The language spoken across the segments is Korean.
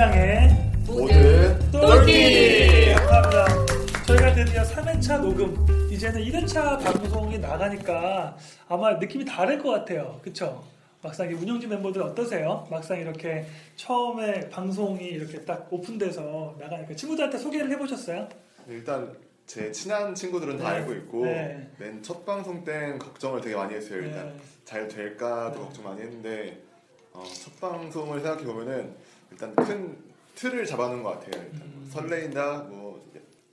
세상에 모든 똘끼! 감사합니다. 저희가 드디어 3회차 녹음, 이제는 1회차 방송이 나가니까 아마 느낌이 다를 것 같아요. 그쵸? 막상 이 운영진 멤버들 어떠세요? 막상 이렇게 처음에 방송이 이렇게 딱 오픈돼서 나가니까 친구들한테 소개를 해보셨어요? 일단 제 친한 친구들은 다 네. 알고 있고 네. 맨 첫 방송 땐 걱정을 되게 많이 했어요. 일단 네. 잘 될까도 네. 걱정 많이 했는데 어, 첫 방송을 생각해 보면은 일단 큰 틀을 잡아놓은 것 같아요. 일단 음. 설레인다, 뭐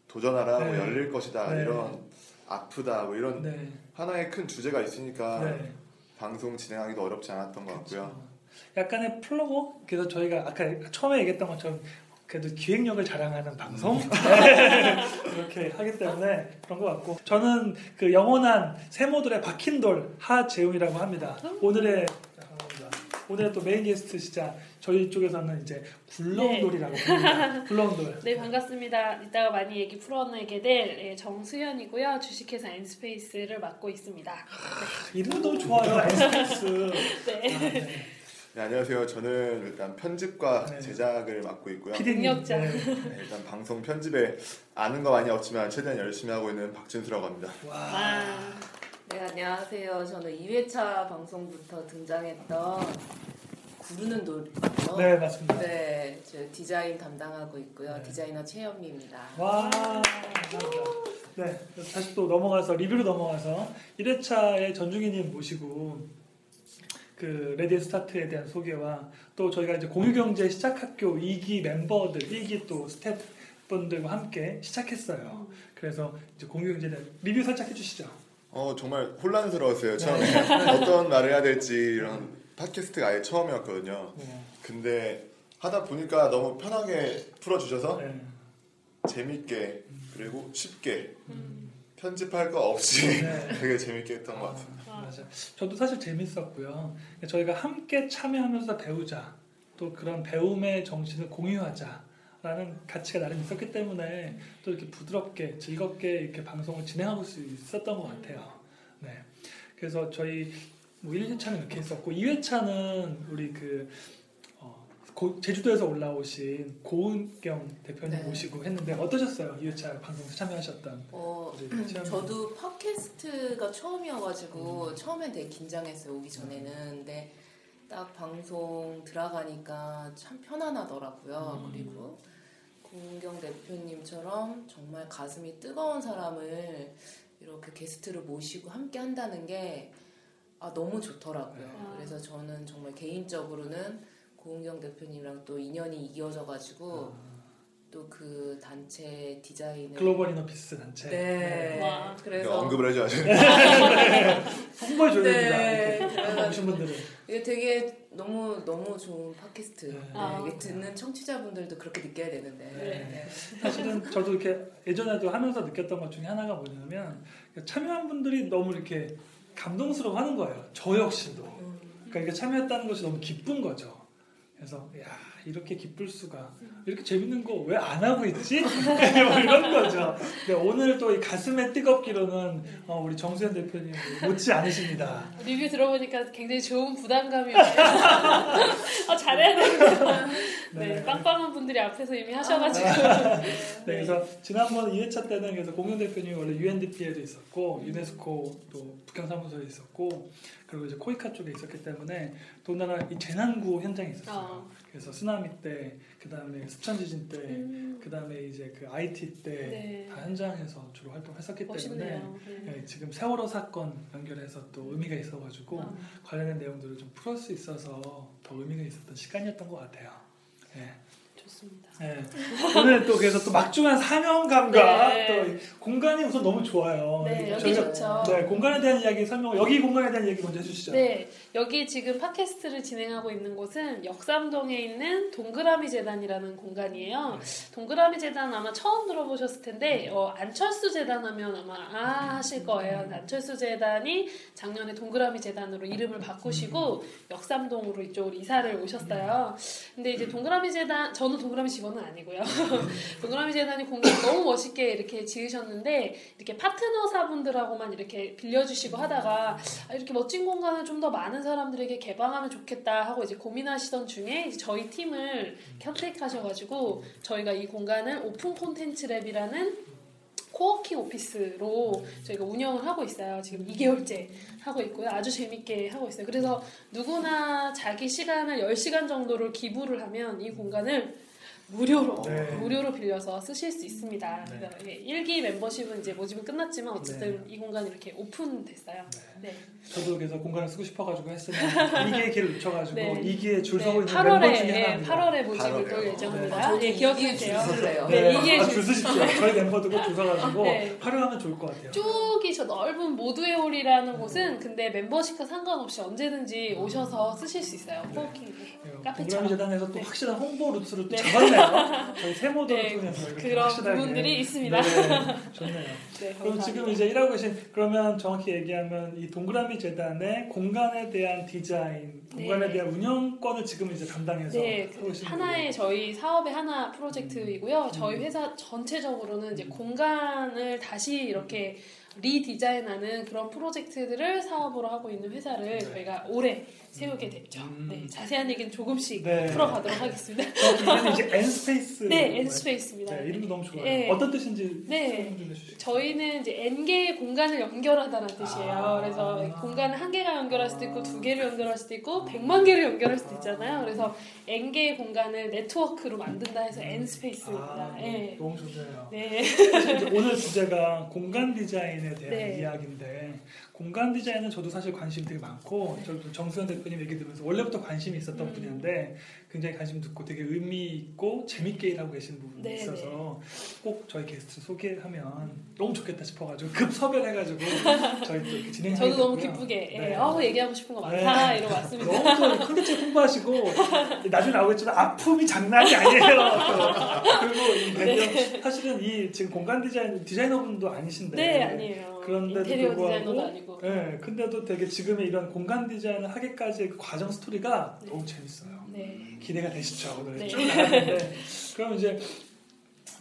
도전하라, 뭐 네. 열릴 것이다 네. 이런 아프다, 뭐 이런 네. 하나의 큰 주제가 있으니까 네. 방송 진행하기도 어렵지 않았던 것 같고요. 그렇죠. 약간의 플로고 그래서 저희가 아까 처음에 얘기했던 것처럼 그래도 기획력을 자랑하는 방송 이렇게 하기 때문에 그런 것 같고 저는 그 영원한 세모들의 박힌 돌 하재웅이라고 합니다. 오늘의 감사합니다. 오늘의 또 메인 게스트시자 저희 쪽에서는 이제 굴렁돌이라고 부릅니다. 굴렁돌. 네 반갑습니다. 이따가 많이 얘기 풀어내게 될 예, 정수현이고요. 주식회사 엔스페이스를 맡고 있습니다. 이름도 너무 좋아요. 엔스페이스. 네. 아, 네. 네, 안녕하세요. 저는 일단 편집과 네. 제작을 맡고 있고요. 능력자. 네. 네, 일단 방송 편집에 아는 거 많이 없지만 최대한 열심히 하고 있는 박진수라고 합니다. 와. 와. 네, 안녕하세요. 저는 2회차 방송부터 등장했던 구르는 돌이요. 네 맞습니다. 네, 저 디자인 담당하고 있고요. 네. 디자이너 최현미입니다. 와, 감사합니다. 네, 다시 또 넘어가서 리뷰로 넘어가서 1회차에 전중희님 모시고 그 레디 스타트에 대한 소개와 또 저희가 이제 공유경제 시작학교 2기 멤버들, 1기 또 스태프 분들과 함께 시작했어요. 그래서 이제 공유경제에 대한 리뷰 살짝 해주시죠. 어 정말 혼란스러웠어요 처음에 어떤 말을 해야 될지 이런 팟캐스트가 아예 처음이었거든요. 네. 근데 하다 보니까 너무 편하게 풀어주셔서 네. 재밌게 그리고 쉽게 음. 편집할 거 없이 네. 되게 재밌게 했던 것 같아요. 아, 맞아요. 저도 사실 재밌었고요. 저희가 함께 참여하면서 배우자, 또 그런 배움의 정신을 공유하자 라는 가치가 나름 있었기 때문에 또 이렇게 부드럽게 즐겁게 이렇게 방송을 진행할 수 있었던 것 같아요. 네. 그래서 저희 뭐 1회차는 이렇게 했었고 2회차는 우리 그 어, 고- 제주도에서 올라오신 고은경 대표님 네. 모시고 했는데 어떠셨어요? 2회차 방송 참여하셨던 어, 최현미. 저도 팟캐스트가 처음이어가지고 음. 처음엔 되게 긴장했어요. 오기 전에는. 근데 딱 방송 들어가니까 참 편안하더라고요. 음. 그리고 고은경 대표님처럼 정말 가슴이 뜨거운 사람을 이렇게 게스트로 모시고 함께 한다는 게 아, 너무 좋더라고요. 아. 그래서 저는 정말 개인적으로는 고은경 대표님이랑 또 인연이 이어져 가지고 또그 단체 디자인을 글로벌 이너피스 단체 네. 와. 그래서 언급을 해줘야죠. 홍보해 줘야 네, 됩니다. 그래가지고 오신 분들은. 이게 되게 너무 너무 좋은 팟캐스트. 네. 네, 아. 이게 듣는 청취자분들도 그렇게 느껴야 되는데. 네. 사실은 저도 이렇게 예전에도 하면서 느꼈던 것 중에 하나가 뭐냐면 참여한 분들이 너무 이렇게 감동스러워하는 거예요. 저 역시도. 음. 그러니까 이게 참여했다는 것이 너무 기쁜 거죠. 그래서 야 이렇게 기쁠 수가 이렇게 재밌는 거 왜 안 하고 있지? 뭐 이런 거죠. 근데 오늘 또 이 가슴에 뜨겁기로는 어, 우리 정수현 대표님 못지 않으십니다. 리뷰 들어보니까 굉장히 좋은 부담감이. 아, 잘해야 되는데. 네, 네. 빵빵한 분들이 앞에서 이미 하셔가지고. 네, 그래서 지난번 2회차 때는 그래서 공연 대표님이 원래 UNDP에도 있었고 유네스코 또 북경사무소에 있었고 그리고 이제 코이카 쪽에 있었기 때문에 더군다나 이 재난구 현장에 있었어요. 어. 그래서 쓰나미 때, 그 다음에 습천 지진 때, 음, 그 다음에 이제 그 IT 때 네. 다 현장에서 주로 활동했었기 때문에. 네. 예, 지금 세월호 사건 연결해서 또 의미가 있어가지고 아, 관련된 내용들을 좀 풀을 수 있어서 더 의미가 있었던 시간이었던 것 같아요. 예. 좋습니다. 예. 오늘 또 그래서 또 막중한 사명감과 네. 또이 공간이 우선 너무 좋아요. 네, 여기 저희가 좋죠. 네, 공간에 대한 이야기 설명, 여기 공간에 대한 얘기 먼저 해주시죠. 네, 여기 지금 팟캐스트를 진행하고 있는 곳은 역삼동에 있는 동그라미 재단이라는 공간이에요. 동그라미 재단 아마 처음 들어보셨을 텐데 어, 안철수 재단 하면 아마 아 하실 거예요. 안철수 재단이 작년에 동그라미 재단으로 이름을 바꾸시고 역삼동으로 이쪽으로 이사를 오셨어요. 근데 이제 동그라미 재단 저는 동그라미 직원은 아니고요. 동그라미 재단이 공간 너무 멋있게 이렇게 지으셨는데 이렇게 파트너사분들하고만 이렇게 빌려주시고 하다가 아, 이렇게 멋진 공간을 좀 더 많은 사람들에게 개방하면 좋겠다 하고 이제 고민하시던 중에 이제 저희 팀을 contact하셔가지고 저희가 이 공간을 오픈 콘텐츠 랩이라는 코워킹 오피스로 저희가 운영을 하고 있어요. 지금 2개월째 하고 있고요. 아주 재밌게 하고 있어요. 그래서 누구나 자기 시간을 10시간 정도를 기부를 하면 이 공간을 무료로 네. 무료로 빌려서 쓰실 수 있습니다. 네. 예, 1기 멤버십은 이제 모집은 끝났지만 어쨌든 이 공간이 이렇게 오픈됐어요. 네. 저도 그래서 공간을 쓰고 싶어가지고 했으면 이기의 길을 놓쳐가지고 네. 이기에 줄 네, 서고 있는 멤버 8월에 중에 예, 하나입니다. 8월에 모집을 8월에요. 또 예정입니다. 이기에 기억해주세요. 줄 설래요. 네, 이기에 아, 줄- 줄 서십시오. 저희 멤버들도 줄 서가지고 네. 활용하면 좋을 것 같아요. 쭉이 저 넓은 모두의 홀이라는 곳은 근데 멤버십과 상관없이 언제든지 오셔서 쓰실 수 있어요. 네, 카페처럼. 재단에서 또 네. 확실한 홍보 루트를 또 네. 잡았네요. 저희 세모돌을 네, 통해서 이렇게 그런 확실하게. 부분들이 있습니다. 네, 좋네요. 네, 그럼. 지금 이제 일하고 계신 그러면 정확히 얘기하면 이 동그라미 재단의 공간에 대한 디자인, 공간에 네. 대한 운영권을 지금 이제 담당해서 네, 그 하나의 저희 사업의 하나 프로젝트이고요. 저희 음. 회사 전체적으로는 이제 공간을 다시 이렇게 redesign하는 그런 프로젝트들을 사업으로 하고 있는 회사를 네. 저희가 올해 세우게 됐죠. 음. 네, 자세한 얘기는 조금씩 네. 풀어가도록 하겠습니다. 이제는 이제 N스페이스. 네, N스페이스입니다. 네, 이름도 너무 좋아요. 네. 어떤 뜻인지 네. 설명 좀 해주시죠. 저희는 이제 N개의 공간을 연결하다는 뜻이에요. 아. 그래서 공간을 한 개가 연결할 수도 있고 두 개를 연결할 수도 있고 백만 개를 연결할 수도 있잖아요. 그래서 N개의 공간을 네트워크로 만든다 해서 N스페이스입니다. 아, 네. 너무 좋네요. 네. 오늘 주제가 공간 디자인에 대한 네. 이야기인데 공간 디자인은 저도 사실 관심이 되게 많고 저도 정수현 대표 님 얘기 들으면서 원래부터 관심이 있었던 음. 분인데 굉장히 관심 듣고 되게 의미 있고 재밌게 일하고 계신 부분이 네, 있어서 꼭 저희 게스트 소개하면 너무 좋겠다 싶어가지고 급 섭외를 해가지고 저희 또 이렇게 진행하게 저도 너무 됐고요. 기쁘게 예, 네. 아우 얘기하고 싶은 거 많다 네. 이러고 왔습니다. 너무 또 콘텐츠 홍보하시고 나중에 나오겠지만 아픔이 장난이 아니에요. 또. 그리고 이 배경 사실은 이 지금 공간 디자인 디자이너분도 아니신데 네 아니에요. 그런데도 인테리어 불구하고 디자이너도 아니고. 네, 근데도 되게 지금의 이런 공간 디자인을 하기까지의 그 과정 스토리가 너무 재밌어요. 네. 기대가 되시죠 오늘 네. 쭉 나가는데 그럼 이제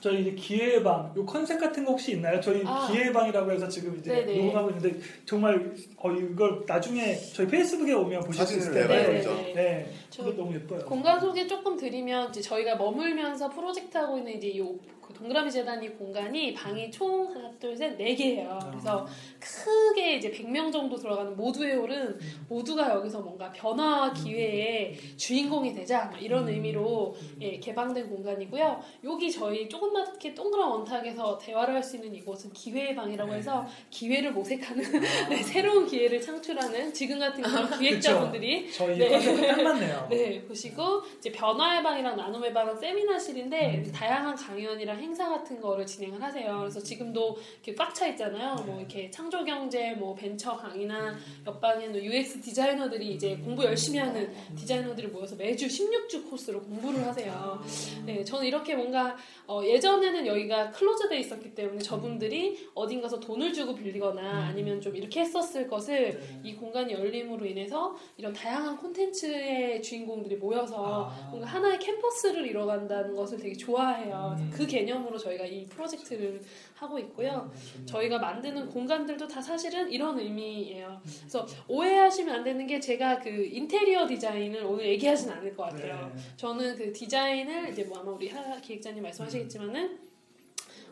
저희 이제 기회방 요 컨셉 같은 거 혹시 있나요? 저희 아. 기회방이라고 해서 지금 이제 네네. 녹음하고 있는데 정말 어 이걸 나중에 저희 페이스북에 오면 보실 수 있을 텐데. 네, 네. 네, 저- 너무 예뻐요. 공간 소개 조금 드리면 이제 저희가 머물면서 프로젝트 하고 있는 이제 요, 그 동그라미 재단이 공간이 방이 총 하나 둘셋네 개예요. 그래서 크게 이제 100명 정도 들어가는 모두의 홀은 모두가 여기서 뭔가 변화 기회의 주인공이 되자 막 이런 음. 의미로 예, 개방된 공간이고요. 여기 저희 조그맣게 동그란 원탁에서 대화를 할 수 있는 이곳은 기회의 방이라고 네. 해서 기회를 모색하는 네, 새로운 기회를 창출하는 지금 같은 그런 기획자분들이 저희 네. 컨셉 딱 맞네요. 네, 보시고 이제 변화의 방이랑 나눔의 방은 세미나실인데 음. 다양한 강연이랑 행사 같은 거를 진행을 하세요. 그래서 지금도 이렇게 꽉 차 있잖아요. 뭐 이렇게 창조 경제, 뭐 벤처 강의나 옆방에는 UX 디자이너들이 이제 공부 열심히 하는 디자이너들이 모여서 매주 16주 코스로 공부를 하세요. 네, 저는 이렇게 뭔가 어, 예전에는 여기가 클로즈돼 있었기 때문에 저분들이 어딘가서 돈을 주고 빌리거나 아니면 좀 이렇게 했었을 것을 네. 이 공간이 열림으로 인해서 이런 다양한 콘텐츠의 주인공들이 모여서 아. 뭔가 하나의 캠퍼스를 이뤄간다는 것을 되게 좋아해요. 음. 그 개념 으로 저희가 이 프로젝트를 하고 있고요. 저희가 만드는 공간들도 다 사실은 이런 의미예요. 그래서 오해하시면 안 되는 게 제가 그 인테리어 디자인을 오늘 얘기하진 않을 것 같아요. 네. 저는 그 디자인을 이제 뭐 아마 우리 하 기획자님 말씀하시겠지만은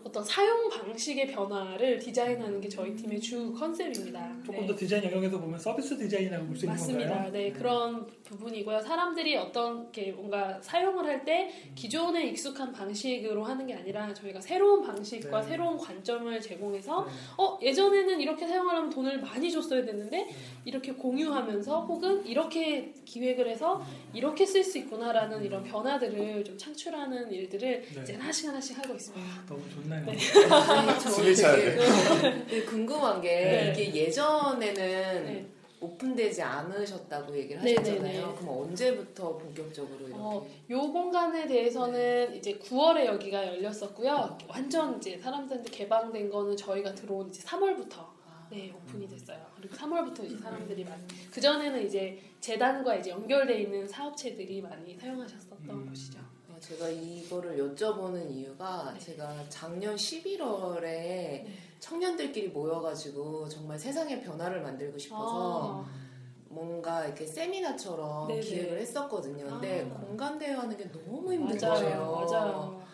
어떤 사용 방식의 변화를 디자인하는 게 저희 팀의 주 컨셉입니다. 조금 네. 더 디자인 영역에서 보면 서비스 디자인이라고 볼 수 있는 맞습니다. 건가요? 네, 그런 부분이고요. 사람들이 어떤 게 뭔가 사용을 할 때 기존에 익숙한 방식으로 하는 게 아니라 저희가 새로운 방식과 네. 새로운 관점을 제공해서 네. 어 예전에는 이렇게 사용하려면 돈을 많이 줬어야 됐는데 이렇게 공유하면서 혹은 이렇게 기획을 해서 이렇게 쓸 수 있구나라는 이런 변화들을 좀 창출하는 일들을 네. 이제 하나씩 하나씩 하고 있습니다. 너무 좋네요. 아니, 저는 숨이 차야 되게, 되게 궁금한 게 네. 이게 예전에는 네. 오픈되지 않으셨다고 얘기를 네, 하셨잖아요. 네, 네. 그럼 언제부터 본격적으로 이렇게? 어, 요 공간에 대해서는 이제 9월에 여기가 열렸었고요. 완전 이제 사람들한테 개방된 거는 저희가 들어온 이제 3월부터 아, 네, 오픈이 됐어요. 그리고 3월부터 이제 사람들이 많이 그 전에는 이제 재단과 이제 연결돼 있는 사업체들이 많이 사용하셨었던 음. 곳이죠. 어, 제가 이거를 여쭤보는 이유가 네. 제가 작년 11월에 청년들끼리 모여가지고 정말 세상의 변화를 만들고 싶어서 아, 뭔가 이렇게 세미나처럼 네네. 기획을 했었거든요. 근데 아. 공간 대여하는 게 너무 힘든 맞아요, 거예요. 맞아요.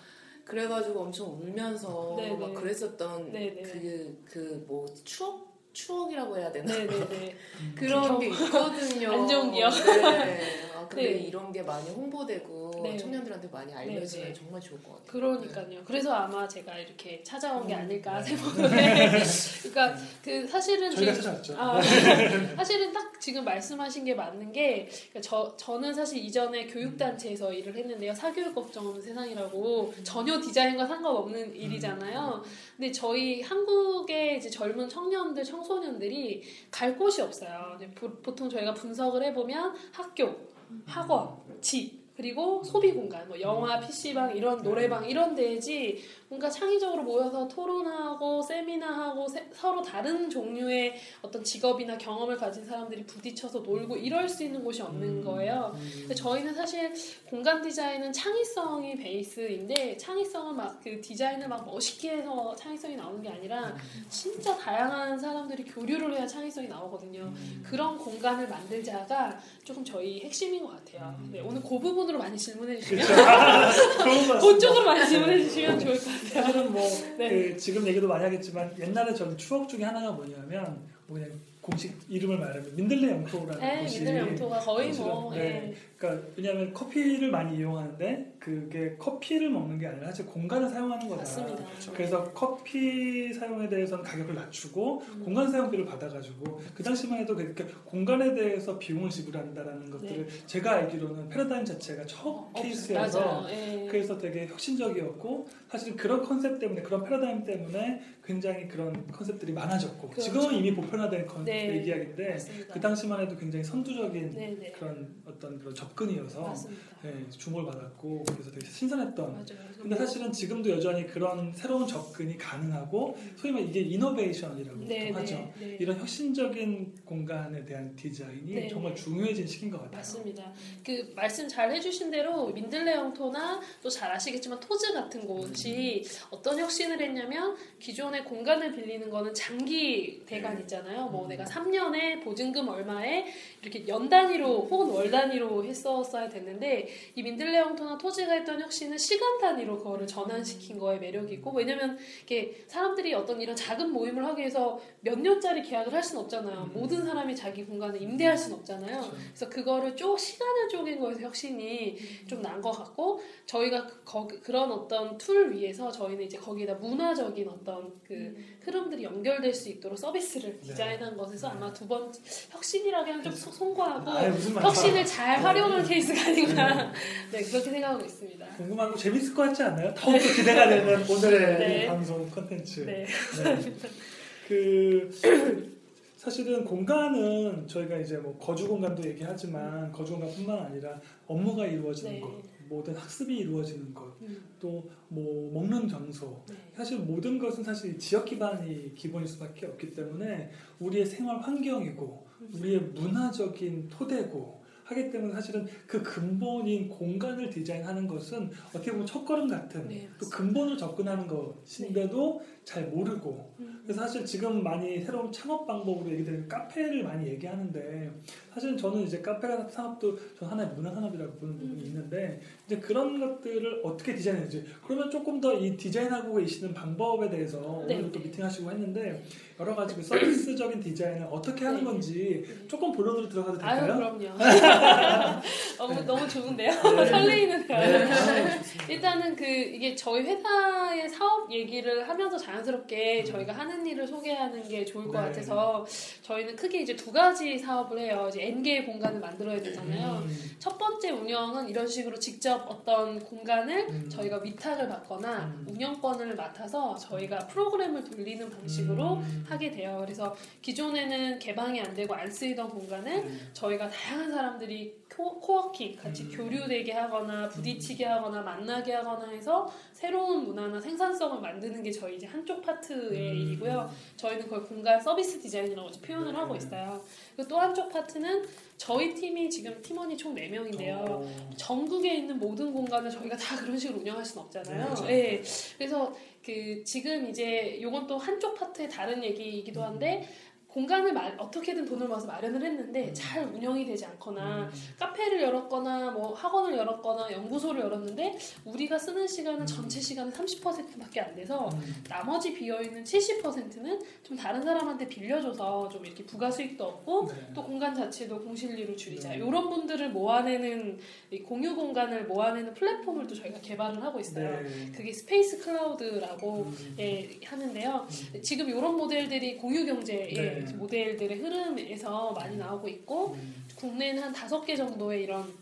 그래가지고 엄청 울면서 네네. 막 그랬었던. 그 그 뭐 추억 추억이라고 해야 되나? 그런 게 있거든요. 안 좋은 기억. 네. 아, 근데 네. 이런 게 많이 홍보되고 네. 청년들한테 많이 알려지면 네, 네. 정말 좋을 것 같아요. 그러니까요. 그래서 아마 제가 이렇게 찾아온 게 아닐까 네. 생각해. 그러니까 그 사실은 저희가 지금- 찾아왔죠. 아, 사실은 딱 지금 말씀하신 게 맞는 게, 그러니까 저, 저는 사실 이전에 교육단체에서 일을 했는데요. 사교육 걱정 없는 세상이라고 전혀 디자인과 상관없는 일이잖아요. 근데 저희 한국의 이제 젊은 청년들, 청소년들이 갈 곳이 없어요. 보통 저희가 분석을 해보면 학교, 학원, 집, 그리고 소비 공간, 뭐 영화, PC방, 이런 노래방, 이런 데지 뭔가 창의적으로 모여서 토론하고 세미나하고 세- 서로 다른 종류의 어떤 직업이나 경험을 가진 사람들이 부딪혀서 놀고 이럴 수 있는 곳이 없는 거예요. 근데 저희는 사실 공간 디자인은 창의성이 베이스인데 창의성은 막 그 디자인을 막 멋있게 해서 창의성이 나오는 게 아니라 진짜 다양한 사람들이 교류를 해야 창의성이 나오거든요. 그런 공간을 만들자가 조금 저희 핵심인 것 같아요. 네, 오늘 그 부분으로 많이 질문해 주시면. 그쪽으로 많이 질문해 주시면 좋을 것 같아요. 사실은 뭐 네. 그 지금 얘기도 많이 하겠지만 옛날에 저는 추억 중에 하나가 뭐냐면 뭐 그냥 공식 이름을 말하면 민들레 영토라는 네, 곳이 민들 영토가 거의 뭐 네. 예. 그러니까 왜냐하면 커피를 많이 이용하는데 그게 커피를 먹는 게 아니라 사실 공간을 사용하는 거다. 맞습니다. 그래서 커피 사용에 대해서는 가격을 낮추고 음. 공간 사용비를 받아가지고 그 당시만 해도 그렇게 공간에 대해서 비용을 지불한다라는 것들을 제가 알기로는 패러다임 자체가 첫 네. 어, 케이스여서. 예. 그래서 되게 혁신적이었고 사실 그런 컨셉 때문에 그런 패러다임 때문에 굉장히 그런 컨셉들이 많아졌고 그렇죠. 지금은 이미 보편화된 컨 네. 얘기하기인데 맞습니다. 그 당시만 해도 굉장히 선두적인 네, 네. 그런 어떤 그런 접근이어서. 네, 주목을 받았고 그래서 되게 신선했던 맞아요. 근데 사실은 지금도 여전히 그런 새로운 접근이 가능하고 소위 말해 이게 이노베이션이라고 네, 하죠. 네, 네. 이런 혁신적인 공간에 대한 디자인이 네. 정말 중요해진 시기인 것 같아요. 맞습니다. 그 말씀 잘 해주신 대로 민들레 영토나 또 잘 아시겠지만 토즈 같은 곳이 어떤 혁신을 했냐면 기존의 공간을 빌리는 거는 장기 대관 있잖아요. 뭐 내가 3년에 보증금 얼마에 이렇게 연 단위로 혹은 월 단위로 했었어야 됐는데 이 민들레 영토나 토지 가 했던 혁신은 시간 단위로 그거를 전환시킨 거에 매력이 있고 왜냐면 이게 사람들이 어떤 이런 작은 모임을 하기 위해서 몇 년짜리 계약을 할 수는 없잖아요. 모든 사람이 자기 공간을 임대할 수는 없잖아요. 그렇죠. 그래서 그거를 쪼 시간을 쪼갠 거에서 혁신이 좀난 것 같고 저희가 그, 거기- 그런 어떤 툴 위에서 저희는 이제 거기다 문화적인 어떤 그 흐름들이 연결될 수 있도록 서비스를 네. 디자인한 것에서 아마 두 번 혁신이라고 하면 좀 소- 송구하고 말이야. 혁신을 잘 활용한 케이스가 아닌가 네 그렇게 생각하고 있습니다. 궁금하고 재밌을 것 같지 않나요? 더욱더 기대가 되는 오늘의 네. 이 방송 컨텐츠. 네. 네. 그 사실은 공간은 저희가 이제 뭐 거주 공간도 얘기하지만 거주 공간뿐만 아니라 업무가 이루어지는 네. 것, 모든 학습이 이루어지는 것, 음, 또뭐 먹는 장소. 네. 사실 모든 것은 사실 지역 기반이 기본일 수밖에 없기 때문에 우리의 생활 환경이고 우리의 문화적인 토대고 하기 때문에 사실은 그 근본인 공간을 디자인하는 것은 어떻게 보면 첫걸음 같은 네, 또 맞습니다. 근본을 접근하는 것인데도 잘 모르고 음. 그래서 사실 지금 많이 새로운 창업 방법으로 얘기되는 카페를 많이 얘기하는데 사실은 저는 이제 카페 산업도 저 하나의 문화 산업이라고 보는 부분이 음. 있는데 이제 그런 것들을 어떻게 디자인했는지 그러면 조금 더 이 디자인하고 계시는 방법에 대해서 네. 오늘 또 미팅하시고 했는데 여러 가지 그 서비스적인 디자인을 어떻게 하는 네. 건지 네. 조금 본론으로 들어가도 아유 될까요? 그럼요. 너무 너무 좋은데요. 네. 설레이는 네. 아유, 좋습니다. 일단은 그 이게 저희 회사의 사업 얘기를 하면서 자연스럽게 음. 저희가 하는 일을 소개하는 게 좋을 것 네. 같아서 저희는 크게 이제 두 가지 사업을 해요. 이제 N개의 공간을 만들어야 되잖아요. 음, 첫 번째 운영은 이런 식으로 직접 어떤 공간을 음. 저희가 위탁을 받거나 음. 운영권을 맡아서 저희가 프로그램을 돌리는 방식으로 음. 하게 돼요. 그래서 기존에는 개방이 안 되고 안 쓰이던 공간을 음. 저희가 다양한 사람들이 코, 코워킹 같이 음. 교류되게 하거나 부딪히게 하거나 만나게 하거나 해서 새로운 문화나 생산성을 만드는 게 저희 이제 한쪽 파트의 음. 일이고요. 저희는 그걸 공간 서비스 디자인이라고 표현을 네. 하고 있어요. 또 한쪽 파트는 저희 팀이 지금 팀원이 총 4명인데요. 어. 전국에 있는 모든 공간을 저희가 다 그런 식으로 운영할 수는 없잖아요. 그렇죠. 네. 그래서 그 지금 이제 요건 또 한쪽 파트의 다른 얘기이기도 한데 공간을 마- 어떻게든 돈을 모아서 마련을 했는데 음. 잘 운영이 되지 않거나 음. 카페를 열었거나 뭐 학원을 열었거나 연구소를 열었는데 우리가 쓰는 시간은 음. 전체 시간은 30%밖에 안 돼서 음. 나머지 비어 있는 70%는 좀 다른 사람한테 빌려줘서 좀 이렇게 부가 수익도 얻고 네. 또 공간 자체도 공실리로 줄이자 네. 이런 분들을 모아내는 이 공유 공간을 모아내는 플랫폼을 또 저희가 개발을 하고 있어요. 네. 그게 스페이스 클라우드라고 음. 예, 하는데요. 음. 지금 이런 모델들이 공유 경제의 네. 모델들의 흐름에서 많이 나오고 있고 음. 국내에는 한 다섯 개 정도의 이런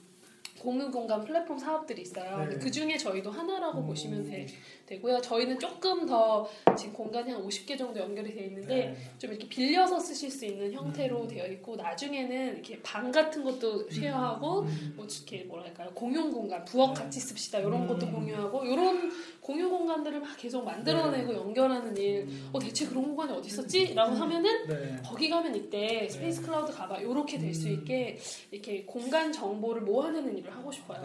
공유 공간 플랫폼 사업들이 있어요. 네. 그 중에 저희도 하나라고 음. 보시면 돼, 되고요. 저희는 조금 더 지금 공간이 한 50개 정도 연결이 돼 있는데 네. 좀 이렇게 빌려서 쓰실 수 있는 형태로 음. 되어 있고 나중에는 이렇게 방 같은 것도 share하고 음. 뭐 이렇게 뭐랄까요 공용 공간 부엌 네. 같이 씁시다 이런 음. 것도 공유하고 이런 공유 공간들을 막 계속 만들어내고 연결하는 일. 음. 어 대체 그런 공간이 어디 있었지?라고 하면은 네. 거기 가면 이때 스페이스 클라우드 가봐 이렇게 될수 음. 있게 이렇게 공간 정보를 모아내는 일을 하고 싶어요.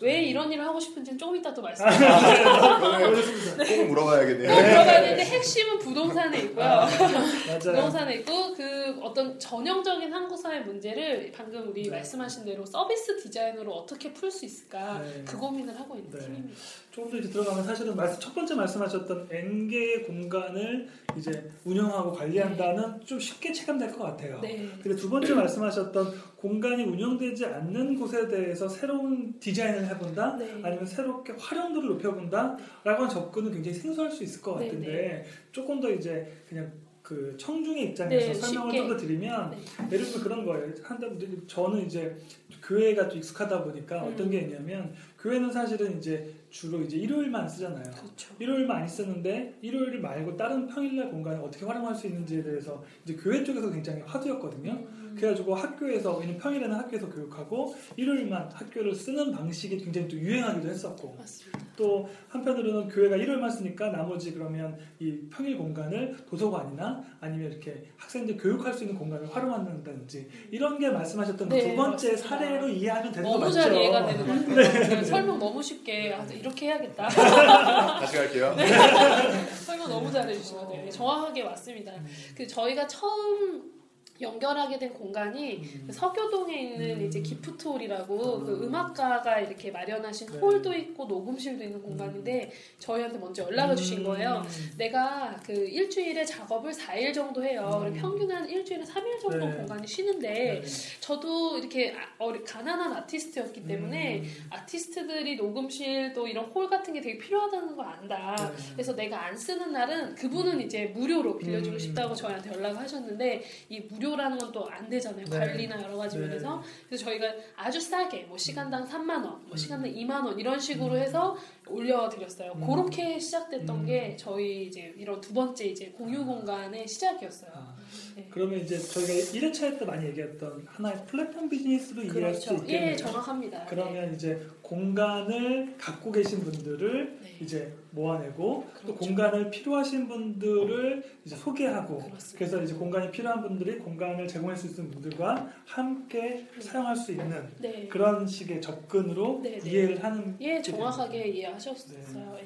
네. 왜 이런 일을 하고 싶은지는 조금 이따 또 아, 말씀드릴게요. 그거는 꼭 물어봐야겠네요. 꼭 물어봐야 되는데 핵심은 부동산에 있고요. 맞아요. 부동산에 있고 그 어떤 전형적인 한국 사회 문제를 방금 우리 네. 말씀하신 대로 서비스 디자인으로 어떻게 풀 수 있을까 네. 그 고민을 하고 있는 네. 팀입니다. 조금 더 이제 들어가면 사실은 말씀, 첫 번째 말씀하셨던 N개의 공간을 이제 운영하고 관리한다는 좀 쉽게 체감될 것 같아요. 네. 근데 두 번째 말씀하셨던 공간이 운영되지 않는 곳에 대해서 새로운 디자인을 해본다? 네. 아니면 새롭게 활용도를 높여본다? 라고 하는 접근은 굉장히 생소할 수 있을 것 네, 같은데 조금 더 이제 그냥 그 청중의 입장에서 네, 설명을. 좀 더 드리면 네. 예를 들면 그런 거예요. 한다 저는 이제 교회가 좀 익숙하다 보니까 음. 어떤 게 있냐면 교회는 사실은 이제 주로 이제 일요일만 쓰잖아요. 그렇죠. 일요일만 안 쓰는데 일요일 말고 다른 평일날 공간을 어떻게 활용할 수 있는지에 대해서 이제 교회 쪽에서 굉장히 화두였거든요. 음. 그래가지고 학교에서 왜냐면 평일에는 학교에서 교육하고 일요일만 학교를 쓰는 방식이 굉장히 또 유행하기도 했었고 맞습니다. 또 한편으로는 교회가 일요일만 쓰니까 나머지 그러면 이 평일 공간을 도서관이나 아니면 이렇게 학생들 교육할 수 있는 공간을 활용한다든지 이런 게 말씀하셨던 그 네, 두 번째 맞습니다. 사례로 이해하면 되는 거 너무 맞죠? 잘 이해가 되는 것 같아요. 네, 설명 너무 쉽게 아, 이렇게 해야겠다. 다시 갈게요. 설명 너무 잘해주시면 돼요. 정확하게 맞습니다. 그 저희가 처음 연결하게 된 공간이 음. 그 서교동에 있는 음. 이제 기프트홀이라고 음. 그 음악가가 이렇게 마련하신 네. 홀도 있고 녹음실도 있는 공간인데 저희한테 먼저 연락을 주신 거예요. 음. 내가 그 일주일에 작업을 4일 정도 해요. 음. 그리고 평균 한 일주일에 3일 정도 네. 공간이 쉬는데 네. 저도 이렇게 아- 어리- 가난한 아티스트였기 때문에 음. 아티스트들이 녹음실 또 이런 홀 같은 게 되게 필요하다는 걸 안다. 네. 그래서 내가 안 쓰는 날은 그분은 이제 무료로 빌려주고 음. 싶다고 저희한테 연락을 하셨는데 이 무료 라는 건 또 안 되잖아요. 네. 관리나 여러 가지 네. 면에서. 그래서 저희가 아주 싸게 뭐 시간당 3만 원, 뭐 음. 시간당 2만 원 이런 식으로 해서 올려드렸어요. 음. 그렇게 시작됐던 음. 게 저희 이제 이런 두 번째 이제 공유 공간의 시작이었어요. 아, 네. 그러면 이제 저희가 1회차 때 많이 얘기했던 하나의 플랫폼 비즈니스로 이해할 수 그렇죠. 있겠네요. 예, 정확합니다. 그러면 이제 공간을 갖고 계신 분들을 네. 이제 모아내고 또 그렇죠. 공간을 필요하신 분들을 이제 소개하고 그렇습니다. 그래서 이제 공간이 필요한 분들이 공간을 제공할 수 있는 분들과 함께 사용할 수 있는 네. 그런 식의 접근으로 네, 네. 이해를 하는 예, 게 정확하게. 이해하셨어요.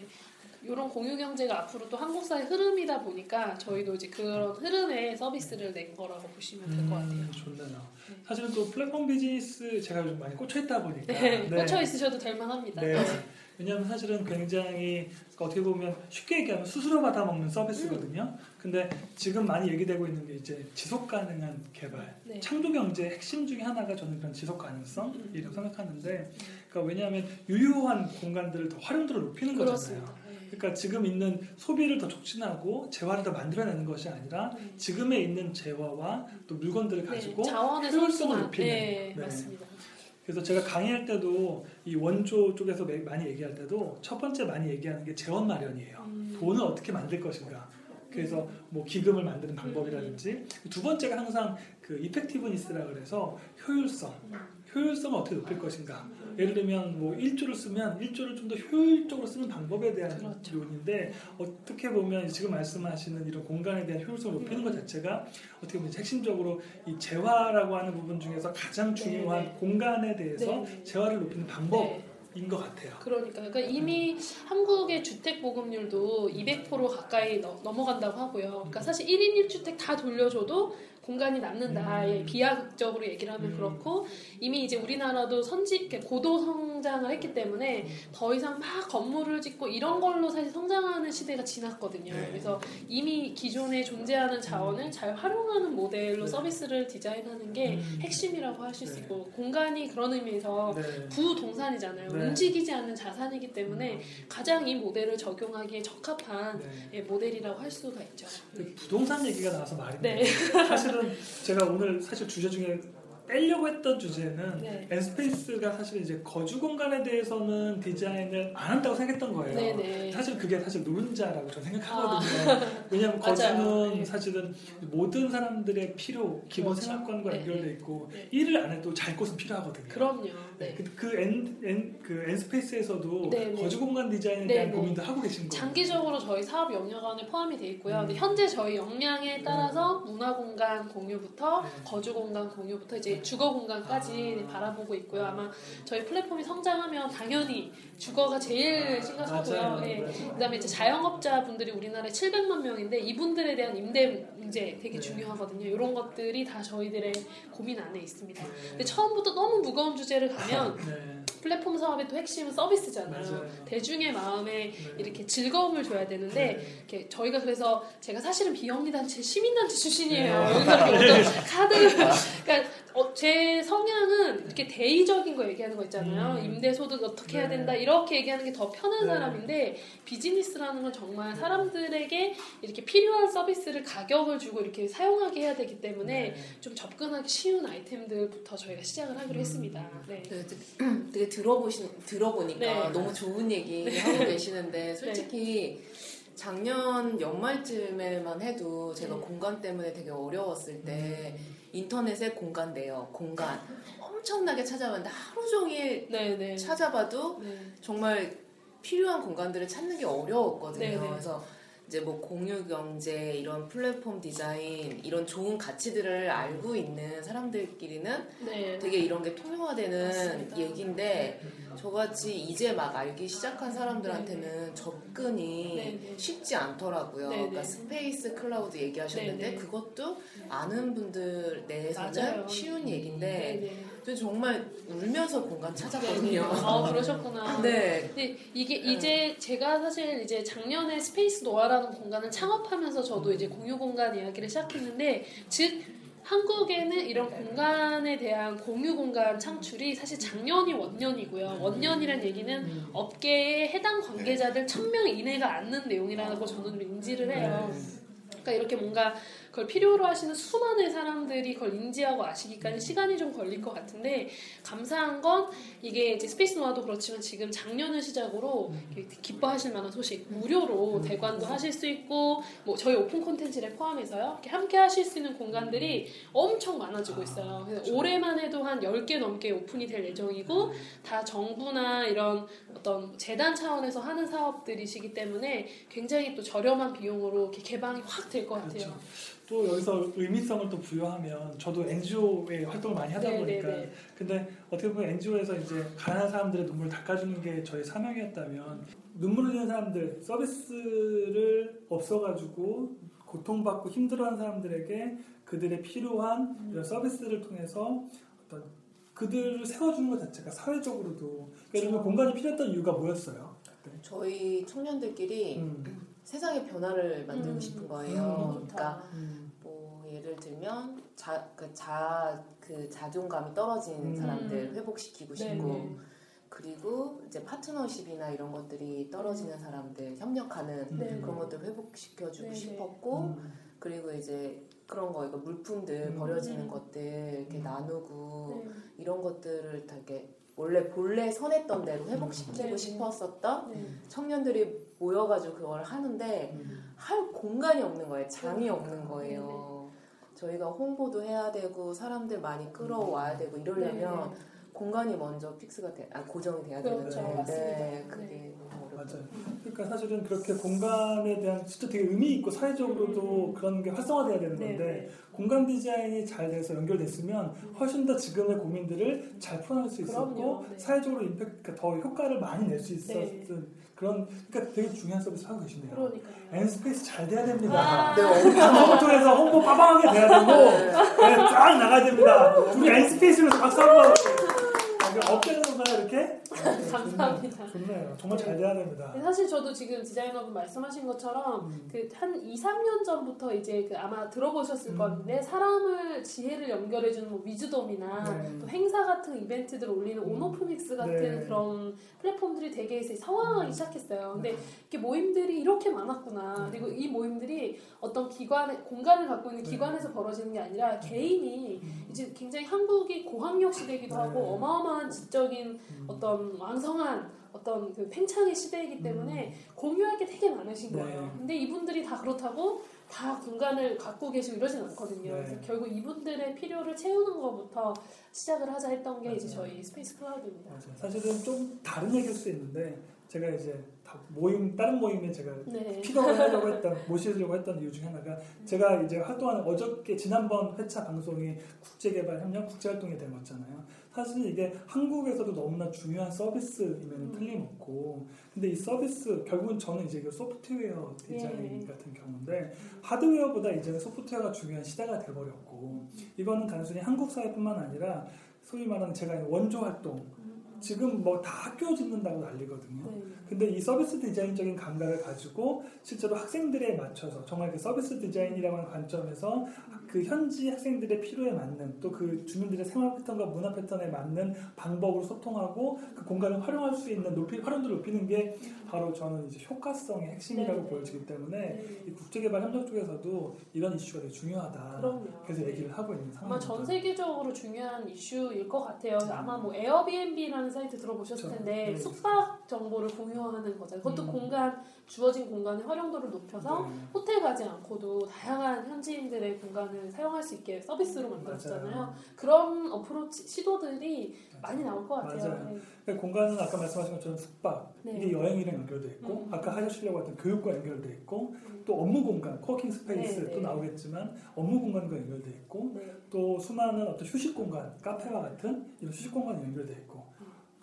이런 공유 경제가 앞으로 또 한국 사회 흐름이다 보니까 저희도 이제 그런 흐름에 서비스를 낸 거라고 보시면 될 것 같아요. 음, 좋네요. 네. 사실은 또 플랫폼 비즈니스 제가 요즘 많이 꽂혀 있다 보니까 네, 꽂혀 있으셔도 될 만합니다. 네. 왜냐하면 사실은 굉장히 어떻게 보면 쉽게 얘기하면 수수료 받아 먹는 서비스거든요. 근데 지금 많이 얘기되고 있는 게 이제 지속 가능한 개발, 네. 창조 경제의 핵심 중에 하나가 저는 그런 지속 가능성이라고 음. 생각하는데, 그러니까 왜냐하면 유효한 공간들을 더 활용도를 높이는 거잖아요. 그렇습니다. 네. 그러니까 지금 있는 소비를 더 촉진하고 재화를 더 만들어내는 것이 아니라 네. 지금에 있는 재화와 또 물건들을 가지고 네, 효율성을. 높이는. 네, 네. 맞습니다. 그래서 제가 강의할 때도 이 원조 쪽에서 매- 많이 얘기할 때도 첫 번째 많이 얘기하는 게 재원 마련이에요. 음. 돈을 어떻게 만들 것인가. 그래서 뭐 기금을 만드는 방법이라든지 두 번째가 항상 그 이펙티브니스라 그래서 효율성. 효율성을 어떻게 높일 것인가. 예를 들면 뭐 1조를 쓰면 1조를 좀 더 효율적으로 쓰는 방법에 대한 그렇죠. 요인인데 어떻게 보면 지금 말씀하시는 이런 공간에 대한 효율성을 높이는 것 자체가 어떻게 보면 핵심적으로 이 재화라고 하는 부분 중에서 가장 중요한 네, 네. 공간에 대해서 네. 재화를 높이는 방법인 네. 것 같아요. 그러니까, 그러니까 이미 한국의 주택 보급률도 200% 가까이 넘- 넘어간다고 하고요. 그러니까 사실 1인 1주택 다 돌려줘도 공간이 남는다. 음. 예, 비약적으로 얘기를 하면 음. 그렇고 이미 이제 우리나라도 선지 고도 성장을 했기 때문에 더 이상 막 건물을 짓고 이런 걸로 사실 성장하는 시대가 지났거든요. 네. 그래서 이미 기존에 존재하는 자원을 잘 활용하는 모델로 네. 서비스를 디자인하는 게 음. 핵심이라고 하실 수 네. 있고 공간이 그런 의미에서 네. 부동산이잖아요. 네. 움직이지 않는 자산이기 때문에 가장 이 모델을 적용하기에 적합한 네. 예, 모델이라고 할 수가 있죠. 그 부동산 얘기가 나와서 말인데 네. 제가 오늘 사실 주제 중에 빼려고 했던 주제는 네. 엔스페이스가 사실 이제 거주 공간에 대해서는 디자인을 안 한다고 생각했던 거예요. 네네. 사실 그게 사실 노른자라고 저는 생각하거든요. 왜냐하면 맞아요. 거주는 네. 사실은 모든 사람들의 필요, 기본 그렇죠. 생활관과 네, 연결돼 네. 있고 네. 일을 안 해도 잘 곳은 필요하거든요. 그럼요. 네. 네. 그, 그, 엔, 엔, 그 엔스페이스에서도 네, 네. 거주 공간 디자인에 네, 대한 네. 고민도 하고 계신 거예요. 장기적으로 저희 사업 역량 안에 포함이 돼 있고요. 음. 현재 저희 역량에 따라서 문화 공간 공유부터 네. 거주 공간 공유부터 이제 주거 공간까지 아. 바라보고 있고요. 아마 저희 플랫폼이 성장하면 당연히 주거가 제일 심각하고요. 맞아요. 예. 맞아요. 그다음에 이제 자영업자 분들이 우리나라에 700만 명인데 이분들에 대한 임대 문제 되게 네. 중요하거든요. 이런 것들이 다 저희들의 고민 안에 있습니다. 네. 근데 처음부터 너무 무거운 주제를 가면 네. 플랫폼 사업의 또 핵심은 서비스잖아요. 맞아요. 대중의 마음에 네. 이렇게 즐거움을 줘야 되는데 네. 이렇게 저희가 그래서 제가 사실은 비영리단체 시민단체 출신이에요. 네. 여기서 이렇게 어떤 카드 그러니까 어, 제 성향은 이렇게 대의적인 거 얘기하는 거 있잖아요. 음. 임대소득 어떻게 해야 네. 된다 이렇게 얘기하는 게 더 편한 네. 사람인데 비즈니스라는 건 정말 사람들에게 이렇게 필요한 서비스를 가격을 주고 이렇게 사용하게 해야 되기 때문에 네. 좀 접근하기 쉬운 아이템들부터 저희가 시작을 하기로 음. 했습니다. 네. 그 되게, 들어보시 들어보니까 네. 너무 좋은 얘기 하고 계시는데 솔직히 작년 연말쯤에만 해도 제가 네. 공간 때문에 되게 어려웠을 때 음. 인터넷에 공간 내요 공간 엄청나게 찾아봤는데 하루 종일 네네. 찾아봐도 네. 정말 필요한 공간들을 찾는 게 어려웠거든요. 네네. 그래서 이제 뭐 공유 경제 이런 플랫폼 디자인 이런 좋은 가치들을 알고 있는 사람들끼리는 네. 되게 이런 게 통용화되는 맞습니다. 얘기인데 저같이 이제 막 알기 시작한 사람들한테는 접근이 네네. 쉽지 않더라고요. 네네. 그러니까 스페이스 클라우드 얘기하셨는데. 그것도 아는 분들 내에서는 맞아요. 쉬운 얘기인데 저 정말 울면서 공간 찾았거든요. 아 그러셨구나. 네. 근데 이게 이제 제가 사실 이제 작년에 스페이스 노아라는 공간을 창업하면서 저도 이제 공유 공간 이야기를 시작했는데 즉 한국에는 이런 공간에 대한 공유 공간 창출이 사실 작년이 원년이고요. 원년이란 얘기는 음. 업계에 해당 관계자들 1000명 이내가 아는 내용이라고 저는 인지를 해요. 그러니까 이렇게 뭔가 그걸 필요로 하시는 수많은 사람들이 그걸 인지하고 아시기까지 시간이 좀 걸릴 것 같은데 감사한 건 이게 이제 스페이스 노아도 그렇지만 지금 작년을 시작으로 기뻐하실 만한 소식 무료로 대관도 하실 수 있고 뭐 저희 오픈 콘텐츠를 포함해서요 이렇게 함께 하실 수 있는 공간들이 엄청 많아지고 있어요. 그래서 올해만 해도 한 10개 넘게 오픈이 될 예정이고 다 정부나 이런 어떤 재단 차원에서 하는 사업들이시기 때문에 굉장히 또 저렴한 비용으로 이렇게 개방이 확 될 것 같아요. 그렇죠. 또 여기서 의미성을 또 부여하면 저도 NGO에 활동을 많이 하다 네, 보니까 네, 네. 근데 어떻게 보면 NGO에서 이제 가난한 사람들의 눈물을 닦아주는 게 저희 사명이었다면 눈물 흘리는 사람들 서비스를 없어가지고 고통받고 힘들어하는 사람들에게 그들의 필요한 음. 이런 서비스를 통해서 어떤 그들을 세워주는 것 자체가 사회적으로도 그러니까 이런 공간이 필요했던 이유가 뭐였어요? 그때? 저희 청년들끼리 음. 세상의 변화를 만들고 음. 싶은 음, 거예요. 너무 그러니까 좋다. 예를 들면 자, 그 자, 그 자존감이 떨어진 음. 사람들 회복시키고 네, 싶고 네. 그리고 이제 파트너십이나 이런 것들이 떨어지는 사람들 협력하는 음. 네. 그런 것들 회복시켜주고 네, 네. 싶었고 음. 그리고 이제 그런 거 이거 물품들 음. 버려지는 음. 것들 이렇게 음. 나누고 네. 이런 것들을 다 이렇게 원래 본래 선했던 대로 회복시키고 네. 싶었었던 네. 청년들이 모여가지고 그걸 하는데 음. 할 공간이 없는 거예요. 장이 그러니까. 없는 거예요. 저희가 홍보도 해야 되고 사람들 많이 끌어와야 되고 이러려면 네. 공간이 먼저 fix가 돼, 아 고정이 돼야 그렇죠. 되는데 맞습니다. 네, 그게 너무 어렵고 맞아요. 그러니까 사실은 그렇게 공간에 대한 진짜 되게 의미 있고 사회적으로도 그런 게 활성화돼야 되는 네, 건데 네. 공간 디자인이 잘 돼서 연결됐으면 훨씬 더 지금의 고민들을 잘 풀어낼 수 있었고 그럼요. 네. 사회적으로 임팩트 그러니까 더 효과를 많이 낼 수 있었던 네. 그런 그러니까 되게 중요한 서비스 하고 계시네요. 그러니까요. N스페이스 잘 돼야 됩니다. 아. 네, 엄청 방송통해서 홍보 빠방하게 돼야 되고 네, 쫙 나가야 됩니다. 우리 N스페이스로 박수 한번 업되는 건가요 이렇게? 네, 감사합니다. 좋네요. 좋네요. 정말 잘 돼야 됩니다. 사실 저도 지금 디자이너분 말씀하신 것처럼 음. 그한 2, 3년 전부터 이제 그 아마 들어보셨을 음. 건데 사람을 지혜를 연결해주는 뭐 위즈돔이나 네. 또 행사 같은 이벤트들 올리는 음. 온오프믹스 같은 네. 그런 플랫폼들이 되게 이제 성황하기 음. 시작했어요. 네. 근데 이렇게 모임들이 이렇게 많았구나. 음. 그리고 이 모임들이 어떤 기관에 공간을 갖고 있는 네. 기관에서 벌어지는 게 아니라 개인이 음. 이제 굉장히 한국이 고학력 시대이기도 네. 하고 어마어마한 지적인 음. 어떤 왕성한 어떤 그 팽창의 시대이기 때문에 공유할 게 되게 많으신 음. 네. 거예요. 근데 이분들이 다 그렇다고 다 공간을 갖고 계시고 이러진 않거든요. 네. 그래서 결국 이분들의 필요를 채우는 것부터 시작을 하자 했던 게 이제 맞아요. 저희 스페이스 클라우드입니다. 맞아요. 사실은 좀 다른 얘기일 수 있는데 제가 이제 다 모임 다른 모임에 제가 네. 픽업을 하려고 했던 모시려고 했던 이유 중에 하나가 제가 이제 활동하는 어저께 지난번 회차 방송이 국제개발 협력 국제활동이 된 거잖아요. 사실 이게 한국에서도 너무나 중요한 서비스이면 음. 틀림없고 근데 이 서비스 결국은 저는 이제 이거 소프트웨어 디자인 예. 같은 경우인데 하드웨어보다 이제는 소프트웨어가 중요한 시대가 돼버렸고 이거는 단순히 한국 사회뿐만 아니라 소위 말하는 제가 원조 활동 지금 뭐 다 학교 짓는다고 난리거든요. 네. 근데 이 서비스 디자인적인 감각을 가지고 실제로 학생들에 맞춰서 정말 그 서비스 디자인이라고 하는 관점에서 그 현지 학생들의 필요에 맞는 또 그 주민들의 생활 패턴과 문화 패턴에 맞는 방법으로 소통하고 그 공간을 활용할 수 있는 높이 활용도를 높이는 게 바로 저는 이제 효과성의 핵심이라고 네. 보여지기 때문에 네. 이 국제개발 협력 쪽에서도 이런 이슈가 되게 중요하다. 그럼요. 그래서 얘기를 하고 있는 아마 상황입니다. 전 세계적으로 중요한 이슈일 것 같아요. 아마 뭐 에어비앤비라는 사이트 들어보셨을. 텐데 네. 숙박 정보를 공유하는 거잖아요. 그것도 음. 공간 주어진 공간의 활용도를 높여서 네. 호텔 가지 않고도 다양한 현지인들의 공간을 사용할 수 있게 서비스로 만들었잖아요. 맞아요. 그런 어프로치 시도들이 많이 나올 것 같아요. 맞아요. 네. 그 공간은 아까 말씀하신 것처럼 숙박 네. 이게 여행이랑 연결돼 있고 음. 아까 하시려고 했던 교육과 연결돼 있고 음. 또 업무 공간 coworking space 네, 네. 또 나오겠지만 업무 공간과 연결돼 있고 네. 또 수많은 어떤 휴식 공간 카페와 같은 이런 휴식 공간이 연결돼 있고 그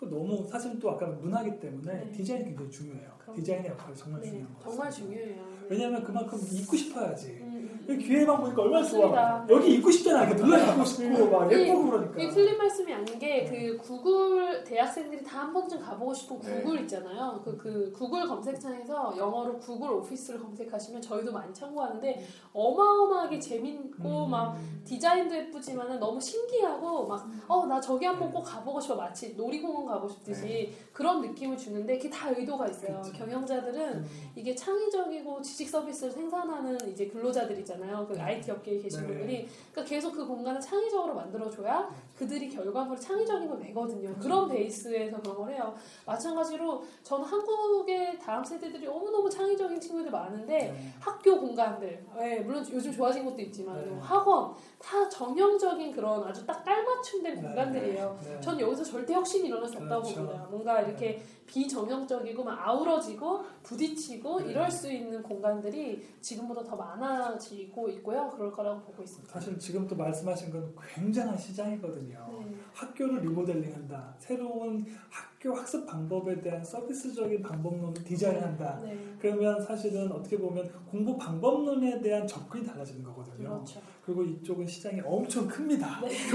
너무 사실 또 아까 문화기 때문에 네. 디자인이 굉장히 중요해요. 디자인의 역할이 정말 네, 중요한 것 정말 같습니다 중요해요. 네. 왜냐하면 그만큼 있고 싶어야지 여 기 기회만 보니까 얼마나 맞습니다. 좋아 여기 있고 싶잖아 이렇게 눌러 있고 싶고 막 네. 예쁘고 그러니까 틀린 말씀이 아닌 게 그 구글 대학생들이 다 한 번쯤 가보고 싶은 네. 구글 있잖아요. 그, 그 구글 검색창에서 영어로 구글 오피스를 검색하시면 저희도 많이 참고하는데 어마어마하게 재밌고 음. 막 디자인도 예쁘지만은 너무 신기하고 막 어 나 저기 한번 네. 꼭 가보고 싶어 마치 놀이공원 가고 싶듯이 그런 느낌을 주는데 그게 다 의도가 있어요. 그치. 경영자들은 음. 이게 창의적이고 지식 서비스를 생산하는 이제 근로자들이잖아요. 그 IT 업계에 계신 네. 분들이 그러니까 계속 그 공간을 창의적으로 만들어줘야 그들이 결과물을 창의적인 걸 내거든요. 그런 베이스에서 그런 걸 해요. 마찬가지로 저는 한국의 다음 세대들이 너무너무 창의적인 친구들 많은데 네. 학교 공간들, 예, 물론 요즘 좋아진 것도 있지만 네. 뭐 학원 다 전형적인 그런 아주 딱 깔맞춤된 네. 공간들이에요. 네. 전 여기서 절대 혁신이 일어날 수 없다고 그렇죠. 봅니다. 뭔가 이렇게 비정형적이고 막 아우러지고 부딪히고 네. 이럴 수 있는 공간들이 지금보다 더 많아지고 있고요. 그럴 거라고 보고 있습니다. 사실 지금 또 말씀하신 건 굉장한 시장이거든요. 네. 학교를 리모델링한다. 새로운 학교 학습 방법에 대한 서비스적인 방법론을 디자인한다. 네. 그러면 사실은 어떻게 보면 공부 방법론에 대한 접근이 달라지는 거거든요. 그렇죠. 그리고 이쪽은 시장이 엄청 큽니다.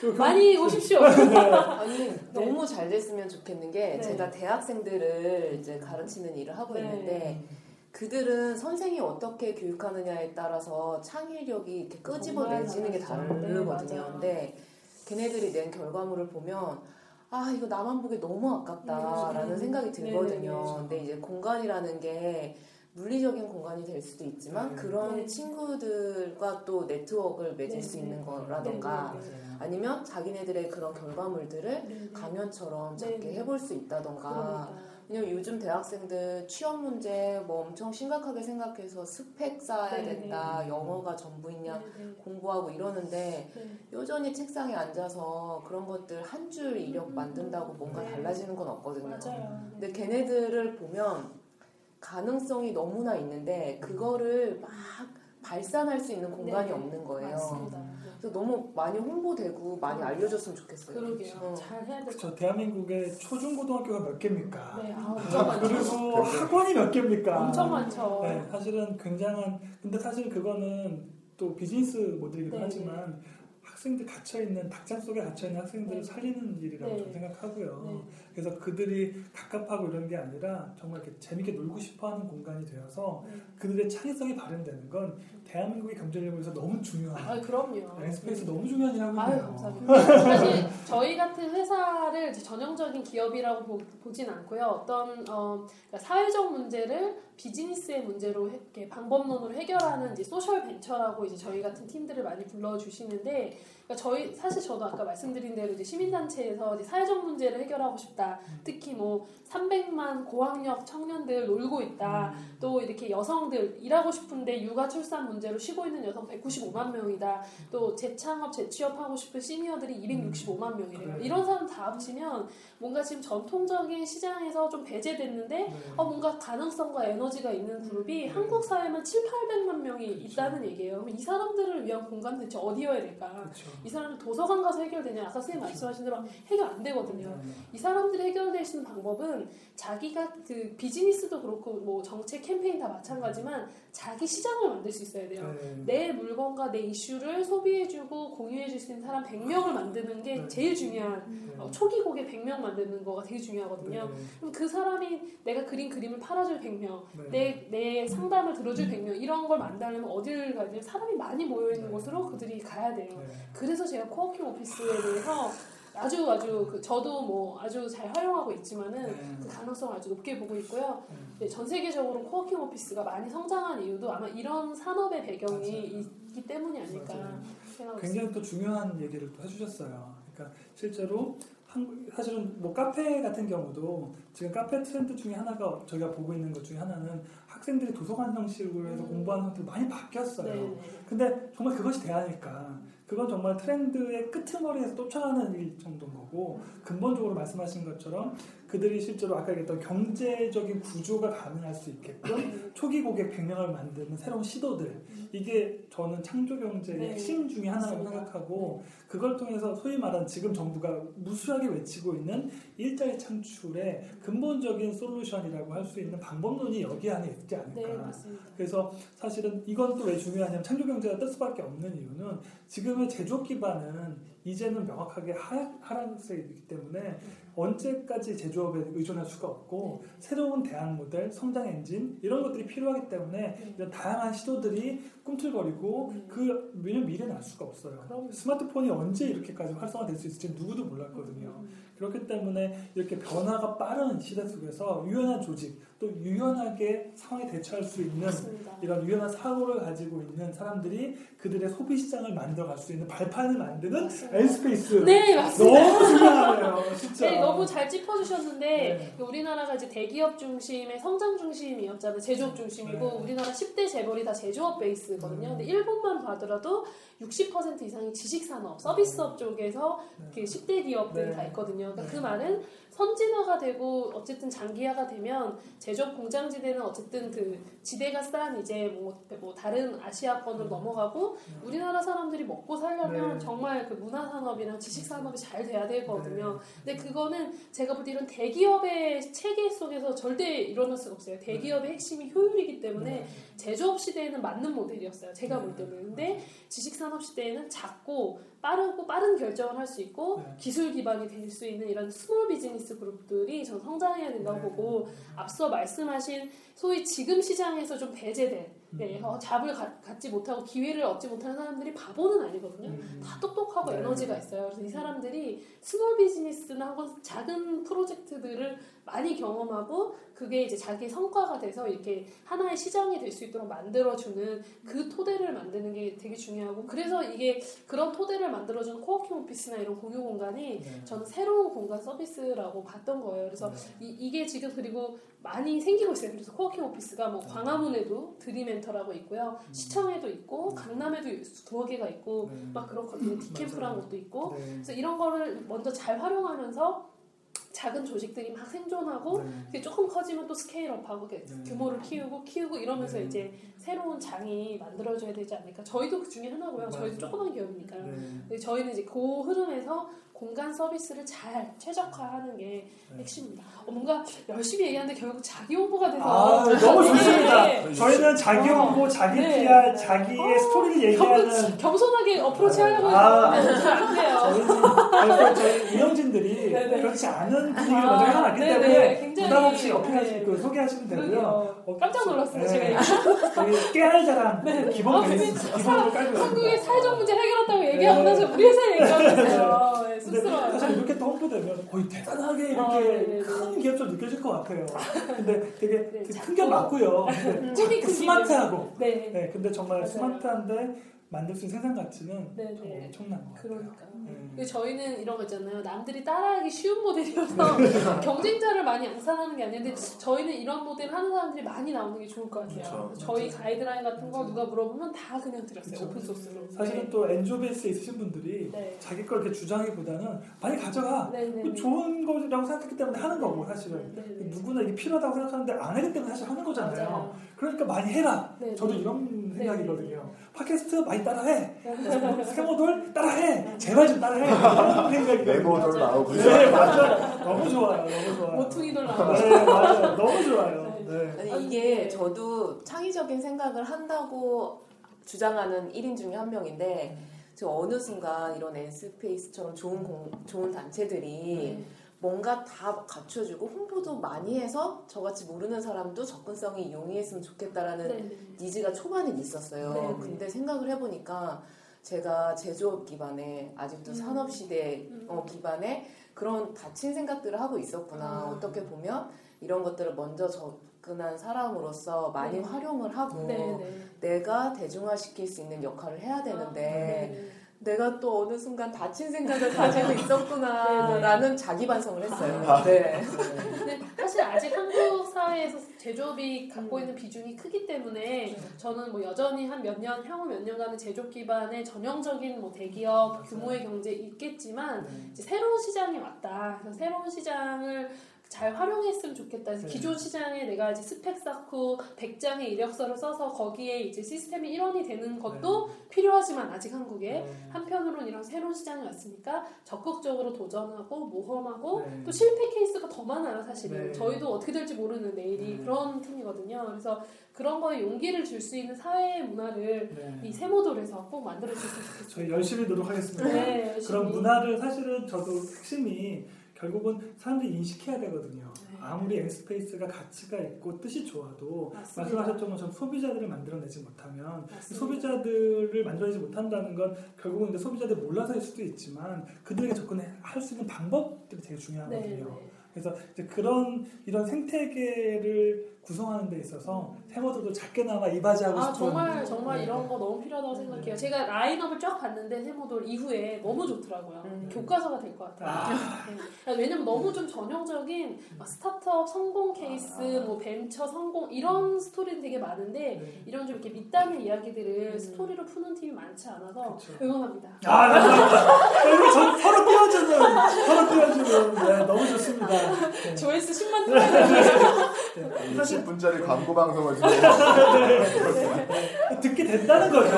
그- 많이 오십시오. 아니 너무 잘 됐으면 좋겠는 게 네. 제가 대학생들을 이제 가르치는 일을 하고 네. 있는데 그들은 선생이 어떻게 교육하느냐에 따라서 창의력이 이렇게 끄집어내지는 게 다르거든요. 네. 근데 걔네들이 낸 결과물을 보면 아 이거 나만 보기 너무 아깝다라는 음. 생각이 네, 들거든요. 네, 네. 근데 이제 공간이라는 게 물리적인 공간이 될 수도 있지만 네. 그런 네. 친구들과 또 네트워크를 맺을 네, 수 네. 있는 거라던가 네, 네, 아니면 자기네들의 그런 결과물들을 네, 네. 가면처럼 작게 네, 네. 해볼 수 있다던가 그러니까. 왜냐면 요즘 대학생들 취업 문제 뭐 엄청 심각하게 생각해서 스펙 쌓아야 네, 된다 영어가 전부이냐 네, 네. 공부하고 이러는데 네. 여전히 책상에 앉아서 그런 것들 한 줄 이력 만든다고 뭔가 네. 달라지는 건 없거든요 맞아요. 근데 걔네들을 보면 가능성이 너무나 있는데 그거를 막 발산할 수 있는 공간이 네, 없는 거예요 맞습니다. 네. 그래서 너무 많이 홍보되고 많이 알려줬으면 좋겠어요 그러게요. 어. 잘 해야 될것 그렇죠. 대한민국의 초중고등학교가 몇 개입니까? 네, 아, 엄청 많죠. 그리고 학원이 몇 개입니까? 엄청 많죠. 네, 사실은 굉장한 근데 사실 그거는 또 비즈니스 모델이기도 네, 하지만 학생들 갇혀 있는 닭장 속에 갇혀 있는 학생들을 네. 살리는 일이라고 네. 저는 생각하고요. 네. 그래서 그들이 갑갑하고 이런 게 아니라 정말 이렇게 재밌게 놀고 싶어 하는 공간이 되어서 네. 그들의 창의성이 발현되는 건 대한민국의 경제를 위해서 너무 중요한 아, 그럼요. 네, 스페이스 너무 중요한 일 하고 아유, 있네요. 감사합니다. 사실 저희 같은 회사를 전형적인 기업이라고 보, 진 않고요. 어떤 어, 그러니까 사회적 문제를 비즈니스의 문제로 해- 이렇게 방법론으로 해결하는 이제 social venture라고 이제 저희 같은 팀들을 많이 불러주시는데 그러니까 저희 사실 저도 아까 말씀드린 대로 이제 시민단체에서 이제 사회적 문제를 해결하고 싶다. 특히 뭐 300만 고학력 청년들 놀고 있다. 음. 또 이렇게 여성들 일하고 싶은데 육아 출산 문제로 쉬고 있는 여성 195만 명이다. 또 재창업, 재취업하고 싶은 시니어들이 265만 명이래요. 그래요. 이런 사람 다 합치면 뭔가 지금 전통적인 시장에서 좀 배제됐는데 네. 어, 뭔가 가능성과 에너지가 있는 그룹이 한국 사회만 7, 800만 명이 있다는 얘기예요. 그럼 이 사람들을 위한 공간 대체 어디여야 될까? 그렇죠. 이 사람들 도서관 가서 해결되냐? 아까 선생님 말씀하신 대로 해결 안 되거든요. 네. 이 사람들이 해결될 수 있는 방법은 자기가 그 비즈니스도 그렇고 뭐 정책 캠페인 다 마찬가지만 자기 시장을 만들 수 있어야 돼요. 네. 내 물건과 내 이슈를 소비해주고 공유해줄 수 있는 사람 100명을 만드는 게 네. 제일 중요한 네. 어, 초기 고객 100명 만드는 거가 되게 중요하거든요. 네. 그럼 그 사람이 내가 그린 그림을 팔아줄 100명, 네. 내, 내 상담을 들어줄 100명 이런 걸 만들려면 어디를 가야 돼요? 사람이 많이 모여있는 네. 곳으로 그들이 가야 돼요. 네. 그래서 제가 코워킹 오피스에 대해서 아주 아주 그 저도 뭐 아주 잘 활용하고 있지만은 네. 그 가능성을 아주 높게 보고 있고요. 네. 네, 전 세계적으로 코워킹 오피스가 많이 성장한 이유도 아마 이런 산업의 배경이 맞아요. 있기 때문이 아닐까 있습니다. 굉장히 또 중요한 얘기를 또 해주셨어요. 그러니까 실제로 한국 사실은 뭐 카페 같은 경우도 지금 카페 트렌드 중에 하나가 저희가 보고 있는 것 중에 하나는 학생들이 도서관 형식으로 해서 음. 공부하는 형태가 많이 바뀌었어요. 네, 네. 근데 정말 그것이 대안일까? 그건 정말 트렌드의 끄트머리에서 쫓아가는 일 정도인 거고 근본적으로 말씀하신 것처럼 그들이 실제로 아까 얘기했던 경제적인 구조가 가능할 수 있게끔 초기 고객 100명을 만드는 새로운 시도들 이게 저는 창조 경제의 네. 핵심 중에 하나라고. 생각하고 그걸 통해서 소위 말하는 지금 정부가 무수하게 외치고 있는 일자리 창출의 근본적인 솔루션이라고 할 수 있는 방법론이 여기 안에 있지 않을까. 네. 그래서 사실은 이건 또 왜 중요하냐면 창조 경제가 뜰 수밖에 없는 이유는 지금의 제조업 기반은 이제는 명확하게 하락, 하락세에 있기 때문에 언제까지 제조업에 의존할 수가 없고 새로운 대안 모델, 성장 엔진 이런 것들이 필요하기 때문에 이런 다양한 시도들이 꿈틀거리고 네. 그 왜냐면 미래는 알 수가 없어요. 스마트폰이 언제 이렇게까지 활성화될 수 있을지 누구도 몰랐거든요. 음. 그렇기 때문에 이렇게 변화가 빠른 시대 속에서 유연한 조직, 또 유연하게 상황에 대처할 수 있는 맞습니다. 이런 유연한 사고를 가지고 있는 사람들이 그들의 소비 시장을 만들어갈 수 있는 발판을 만드는. 엔스페이스 네, 맞습니다. 너무 중요하네요 진짜 네, 너무 잘 짚어주셨는데 네. 우리나라가 이제 대기업 중심의 성장 중심이었잖아요. 제조업 중심이고 네. 우리나라 10대 재벌이 다 제조업 베이스거든요. 음. 근데 일본만 봐더라도 60% 이상이 지식산업, 서비스업 쪽에서 네. 그 10대 기업들이 네. 다 있거든요. 그러니까 네. 그 말은 선진화가 되고 어쨌든 장기화가 되면 제조업 공장지대는 어쨌든 그 지대가 싼 이제 뭐, 뭐 다른 아시아권으로 넘어가고 우리나라 사람들이 먹고 살려면 네. 정말 그 문화 산업이나 지식 산업이 잘 돼야 되거든요. 네. 근데 그거는 제가 볼 때 이런 대기업의 체계 속에서 절대 일어날 수가 없어요. 대기업의 핵심이 효율이기 때문에 네. 제조업 시대에는 맞는 모델이었어요. 제가 볼 때는. 근데 지식 산업 시대에는 작고 빠르고 빠른 결정을 할 수 있고 네. 기술 기반이 될 수 있는 이런 small business 그룹들이 전 성장해야 된다고 네. 보고 앞서 말씀하신 소위 지금 시장에서 좀 배제된 음. 네, 어, job을 가- 갖지 못하고 기회를 얻지 못하는 사람들이 바보는 아니거든요. 음. 다 똑똑하고 네. 에너지가 있어요. 그래서 이 사람들이 small business나 혹은 작은 프로젝트들을 많이 경험하고 그게 이제 자기 성과가 돼서 이렇게 하나의 시장이 될 수 있도록 만들어주는 그 토대를 만드는 게 되게 중요하고 그래서 이게 그런 토대를 만들어주는 coworking office나 이런 공유 공간이 네. 저는 새로운 공간 서비스라고 봤던 거예요. 그래서 네. 이, 게 지금 그리고 많이 생기고 있어요. 그래서 coworking office가 뭐 광화문에도 드림엔터라고 있고요. 시청에도 있고 강남에도 두어 개가 있고 네. 막 그렇거든요. 디캠프라는 것도 있고 네. 그래서 이런 거를 먼저 잘 활용하면서 작은 조직들이 막 생존하고 네. 조금 커지면 또 스케일업하고 네. 규모를 키우고 키우고 이러면서 네. 이제 새로운 장이 만들어져야 되지 않을까. 저희도 그 중에 하나고요. 저희도 맞아요. 조그만 기업이니까요. 네. 저희는 이제 그 흐름에서 공간 서비스를 잘 최적화하는 게 네. 핵심입니다. 어, 뭔가 열심히 얘기하는데 결국 자기 홍보가 돼서 아, 너무 되게 좋습니다. 저희는 자기 어. 홍보, 자기 네. PR, 자기의 어. 스토리를 얘기하는 겸, 겸손하게 어프로치 하려고 아. 했는데 잘안 돼요. 저희는 그래서 저희 운영진들이 네네. 그렇지 않은 분위기를 아, 먼저 해놨기. 때문에 부담 없이 어필하시 네. 그 소개하시면 되고요. 어, 깜짝 놀랐어요. 네. 제가 깨알 자랑 네. 기본 아, 기본으로 깔고. 한국의 사회적 문제 해결했다고 얘기하고 네. 나서 우리 회사 얘기하고 있어요. 네, 쑥스러워요. 사실 이렇게 또 홍보되면 거의 대단하게 이렇게 아. 큰 기업처럼 느껴질 것 같아요. 근데 되게, 네, 되게 작고. 큰 기업 맞고요. 음, 스마트하고 네. 네, 근데 정말 맞아요. 스마트한데 만들 수 있는 생산 가치는 네, 정말 네. 엄청난 것 같아요. 그러니까. 네. 근데 저희는 이런 거 있잖아요. 남들이 따라하기 쉬운 모델이어서 경쟁자를 많이 양산하는 게 아닌데 저희는 이런 모델 하는 사람들이 많이 나오는 게 좋을 것 같아요. 그래서 저희 가이드라인 같은 거 누가 물어보면 다 그냥 드렸어요. 오픈 소스로. 사실은 또 엔조베이스에 있으신 분들이 네. 자기 걸 이렇게 주장하기보다는 많이 가져가 네, 네, 그 네. 좋은 거라고 생각했기 때문에 하는 거고 사실은 네, 네. 누구나 이게 필요하다고 생각하는데 안 하기 때문에 사실 하는 거잖아요. 맞아요. 그러니까 많이 해라. 네, 저도 네. 이런 네, 생각이거든요. 팟캐스트 많이 따라해. 네. 세모돌 따라해. 제발 좀 따라해. 메모들 나오고 네, 맞아요. 너무 좋아요. 너무 좋아요. 모퉁이돌 나와. 네, 맞아요. 너무 좋아요. 네. 네. 아니 이게 네. 저도 창의적인 생각을 한다고 주장하는 1인 중에 한 명인데 저 어느 순간 이런 엔스페이스처럼 좋은 공, 좋은 단체들이 뭔가 다 갖춰주고 홍보도 많이 해서 저같이 모르는 사람도 접근성이 용이했으면 좋겠다라는 네, 네. 니즈가 초반엔 있었어요. 네, 네. 근데 생각을 해보니까 제가 제조업 기반에 아직도 음. 산업 시대 음. 어, 기반에 그런 다친 생각들을 하고 있었구나. 아. 어떻게 보면 이런 것들을 먼저 접근한 사람으로서 많이 네. 활용을 하고 네, 네. 내가 대중화시킬 수 있는 역할을 해야 되는데 네. 내가 또 어느 순간 다친 생각을 가지고 있었구나라는 자기 반성을 했어요. 아. 네. 근데 사실 아직 한국 사회에서 제조업이 갖고 있는 비중이 크기 때문에 저는 뭐 여전히 한 몇 년, 향후 몇 년간은 제조업 기반의 전형적인 뭐 대기업 규모의 경제 있겠지만 네. 이제 새로운 시장이 왔다. 그래서 새로운 시장을 잘 활용했으면 좋겠다. 그래서 네. 기존 시장에 내가 이제 스펙 쌓고 100장의 이력서를 써서 거기에 이제 시스템이 일원이 되는 것도 필요하지만 아직 한국에 네. 한편으로는 이런 새로운 시장이 왔으니까 적극적으로 도전하고 모험하고 네. 또 실패 케이스가 더 많아요 사실은 네. 저희도 어떻게 될지 모르는 내일이 네. 그런 팀이거든요 그래서 그런 거에 용기를 줄 수 있는 사회 문화를 네. 이 세모돌에서 꼭 만들어줬으면 좋겠어요 저희 열심히 노력하겠습니다. 네, 열심히. 그런 문화를 사실은 저도 핵심이 결국은 사람들이 인식해야 되거든요. 네. 아무리 앵스페이스가 가치가 있고 뜻이 좋아도 맞습니다. 말씀하셨던 것처럼 소비자들을 만들어내지 못하면. 소비자들을 만들어내지 못한다는 건 결국은 이제 소비자들 몰라서일 수도 있지만 그들에게 접근할 수 있는 방법들이 되게 네, 중요하거든요. 네. 그래서 이제 그런 이런 생태계를 구성하는 데 있어서 세모들도 작게나마 이바지하고 아 싶은 정말 정말 네. 이런 거 너무 필요하다고 생각해요. 제가 라인업을 쫙 봤는데 세모돌 이후에 너무 좋더라고요. 음. 교과서가 될 것 같아요. 네. 왜냐면 너무 좀 전형적인 막 스타트업 성공 케이스, 뭐 벤처 성공 이런 스토리는 되게 많은데 네. 이런 좀 이렇게 밑단의 이야기들을 음. 스토리로 푸는 팀이 많지 않아서 그쵸. 응원합니다. 아, 감사합니다. 저, 서로 띄워주는, 서로 띄워주는, 네, 너무 좋습니다. 네. 조회수 10만 들어가요. 네. 사실 10분짜리 광고 방송을 듣게 된다는 거죠.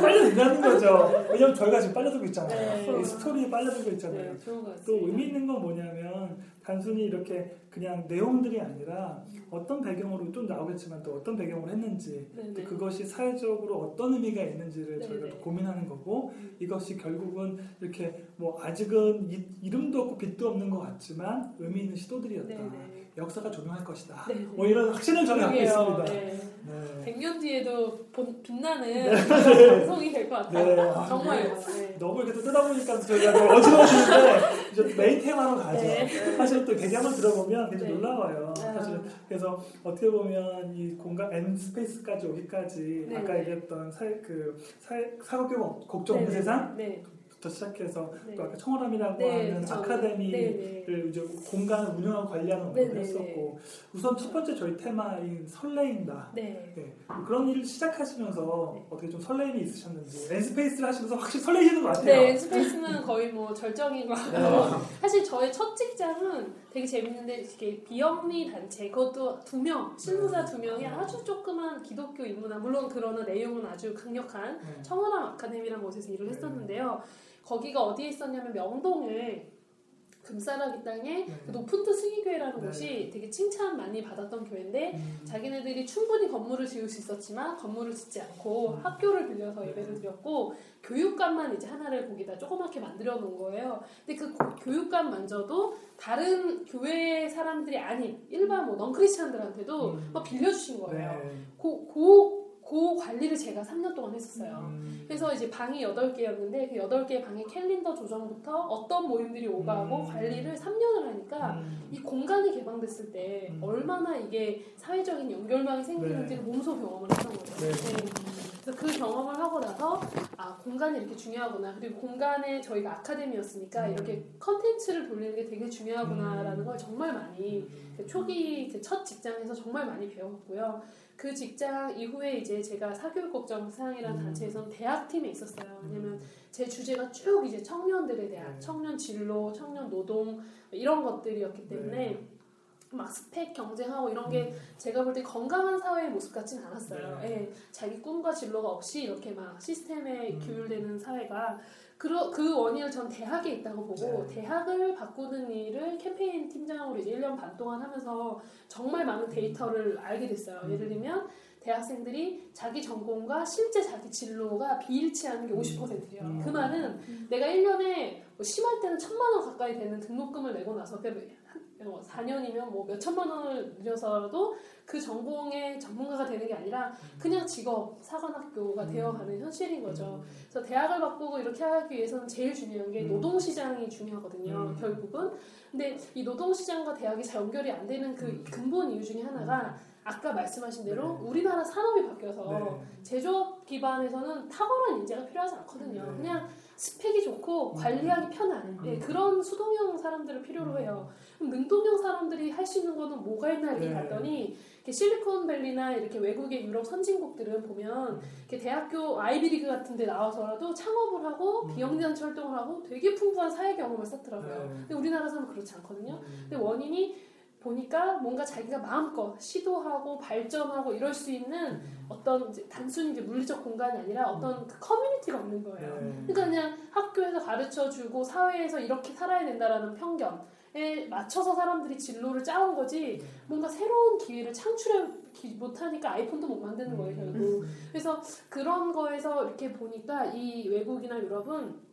빨려 된다는 거죠. 왜냐면 저희가 지금 빨려들고 있잖아요. 네. 이 스토리에 빨려들고 있잖아요. 네. 또 의미 있는 건 뭐냐면 단순히 이렇게 그냥 내용들이 아니라 어떤 배경으로 좀 나오겠지만 또 어떤 배경으로 했는지 네, 또 네. 그것이 사회적으로 어떤 의미가 있는지를 네, 저희가 네. 또 고민하는 거고 음. 이것이 결국은 이렇게 뭐 아직은 이, 이름도 없고 빛도 없는 것 같지만 의미 있는 시도들이었다. 네, 네. 역사가 조명할 것이다. 네, 네. 뭐 이런 확신을 저는 갖고. 있습니다. 네. 네. 100년 뒤에도 본- 빛나는 방송이 될 것 같아요. 네. 아, 정말요. 네. 너무 이렇게 또 뜯어보니까 저희가 또 어지러워지는데 이제 메인 테마로 가죠. 네. 사실 또 배경을 들어보면 굉장히 네. 놀라워요. 아. 사실 그래서 어떻게 보면 이 공간 N 스페이스까지 오기까지 네. 아까 얘기했던 사회 그 사회 사교육 걱정 없는 네, 세상 부터 네. 시작해서 네. 또 아까 청어람이라고 네, 하는 그쵸. 아카데미를 네, 이제 공간을 운영하고 관리하는 네, 업무를 네, 했었고 우선 첫 번째 저희 테마인 설레인다. 네. 네. 그런 일을 시작하시면서 네. 어떻게 좀 설레임이 있으셨는지 N스페이스를 하시면서 확실히 설레시는 것 같아요. 네, 스페이스는 거의 뭐 절정인 것 같고 네. 사실 저의 첫 직장은 되게 재밌는데 이렇게 비영리 단체 그것도 두 명, 실무자 두 명이 아주 조그만 기독교 인문화 물론 그러나 내용은 아주 강력한 네. 청원함 아카데미라는 곳에서 일을 했었는데요. 거기가 어디에 있었냐면 명동에 금싸라기 땅에 네. 그 노푼트 승희교회라는 네. 곳이 되게 칭찬 많이 받았던 교회인데 음. 자기네들이 충분히 건물을 지을 수 있었지만 건물을 짓지 않고 음. 학교를 빌려서 예배를 드렸고 교육관만 이제 하나를 거기다 조그맣게 만들어 놓은 거예요. 근데 그 고- 교육관만저도 다른 교회 사람들이 아닌 일반 뭐 넌크리스찬들한테도 음. 막 빌려주신 거예요. 네. 고, 고, 그 관리를 제가 3년 동안 했었어요. 음. 그래서 이제 방이 8개였는데 그 8개 방의 캘린더 조정부터 어떤 모임들이 오가고 음. 관리를 3년을 하니까 음. 이 공간이 개방됐을 때 음. 얼마나 이게 사회적인 연결망이 생기는지를 몸소 경험을 했던 거죠. 네. 그래서 그 경험을 하고 나서 아 공간이 이렇게 중요하구나. 그리고 공간에 저희가 아카데미였으니까 음. 이렇게 컨텐츠를 돌리는 게 되게 중요하구나라는 음. 걸 정말 많이 그 초기 그첫 직장에서 정말 많이 배웠고요. 그 직장 이후에 이제 제가 사교육 걱정 사랑이라는 음. 단체에서는 대학팀에 있었어요. 왜냐면 제 주제가 쭉 이제 청년들에 대한 네. 청년 진로, 청년 노동 이런 것들이었기 때문에 네. 막 스펙 경쟁하고 이런 게 음. 제가 볼 때 건강한 사회의 모습 같진 않았어요. 네. 예, 자기 꿈과 진로가 없이 이렇게 막 시스템에 음. 규율되는 사회가 그, 그 원인을 전 대학에 있다고 보고 네. 대학을 바꾸는 일을 캠페인 팀장으로 이제 1년 반 동안 하면서 정말 많은 데이터를 알게 됐어요. 음. 예를 들면 대학생들이 자기 전공과 실제 자기 진로가 비일치하는 게 50%래요. 음. 그 말은 내가 1년에 뭐 심할 때는 천만 원 가까이 되는 등록금을 내고 나서 그 한- 어, 4년이면 뭐 몇 천만 원을 들여서라도 그 전공의 전문가가 되는 게 아니라 그냥 직업 사관학교가 음. 되어가는 현실인 거죠. 그래서 대학을 바꾸고 이렇게 하기 위해서는 제일 중요한 게 음. 노동시장이 중요하거든요. 음. 결국은. 근데 이 노동시장과 대학이 잘 연결이 안 되는 그 음. 근본 이유 중에 하나가 아까 말씀하신 대로 네. 우리나라 산업이 바뀌어서 네. 제조업 기반에서는 탁월한 인재가 필요하지 않거든요. 네. 그냥 스펙이 좋고 음. 관리하기 편한 음. 예, 그런 수동형 사람들을 필요로 해요. 그럼 능동형 사람들이 할 수 있는 거는 뭐가 있나 이렇게 네. 봤더니 이렇게 실리콘밸리나 이렇게 외국의 유럽 선진국들은 보면 이렇게 대학교 아이비리그 같은 데 나와서라도 창업을 하고 음. 비영리단체 활동을 하고 되게 풍부한 사회 경험을 쌓더라고요. 네. 근데 우리나라에서는 그렇지 않거든요. 음. 근데 원인이 보니까 뭔가 자기가 마음껏 시도하고 발전하고 이럴 수 있는 어떤 이제 단순히 이제 물리적 공간이 아니라 어떤 그 커뮤니티가 없는 거예요. 네. 그러니까 그냥 학교에서 가르쳐 주고 사회에서 이렇게 살아야 된다라는 편견에 맞춰서 사람들이 진로를 짜온 거지 뭔가 새로운 기회를 창출해 못하니까 아이폰도 못 만드는 거예요 결국. 그래서 그런 거에서 이렇게 보니까 이 외국이나 유럽은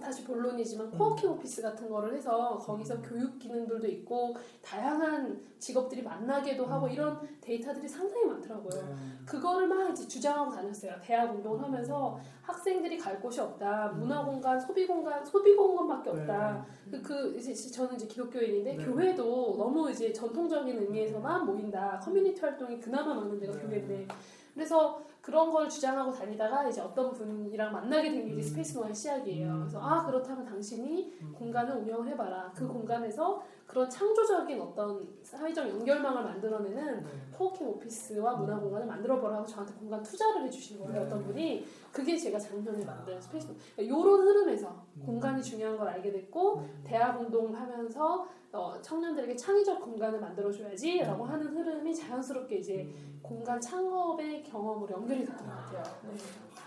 다시 본론이지만 coworking office 같은 거를 해서 거기서 교육 기능들도 있고 다양한 직업들이 만나게도 하고 이런 데이터들이 상당히 많더라고요. 네. 그거를 막 이제 주장하고 다녔어요. 대학 운동을 하면서 학생들이 갈 곳이 없다. 음. 문화 공간, 소비 공간, 소비 공간밖에 없다. 네. 그, 그 이제 저는 이제 기독교인인데 네. 교회도 너무 이제 전통적인 의미에서만 모인다. 커뮤니티 활동이 그나마 많은 데가 네. 교회인데 그래서 그런 걸 주장하고 다니다가 이제 어떤 분이랑 만나게 된게 이제 음. 스페이스 노아의 시작이에요. 음. 그래서 아 그렇다면 당신이 음. 공간을 운영을 해봐라. 그 음. 공간에서 그런 창조적인 어떤 사회적 연결망을 만들어내는 네. coworking 오피스와 문화 공간을 만들어보라 하고 저한테 공간 투자를 해주신 거예요. 네. 어떤 분이 그게 제가 작년에 만든 아. 스페이스 이런 흐름에서 음. 공간이 중요한 걸 알게 됐고 음. 대학 운동을 하면서 어, 청년들에게 창의적 공간을 만들어줘야지라고 음. 하는 흐름이 자연스럽게 이제 음. 공간 창업의 경험으로 연결 것 같아요. 네.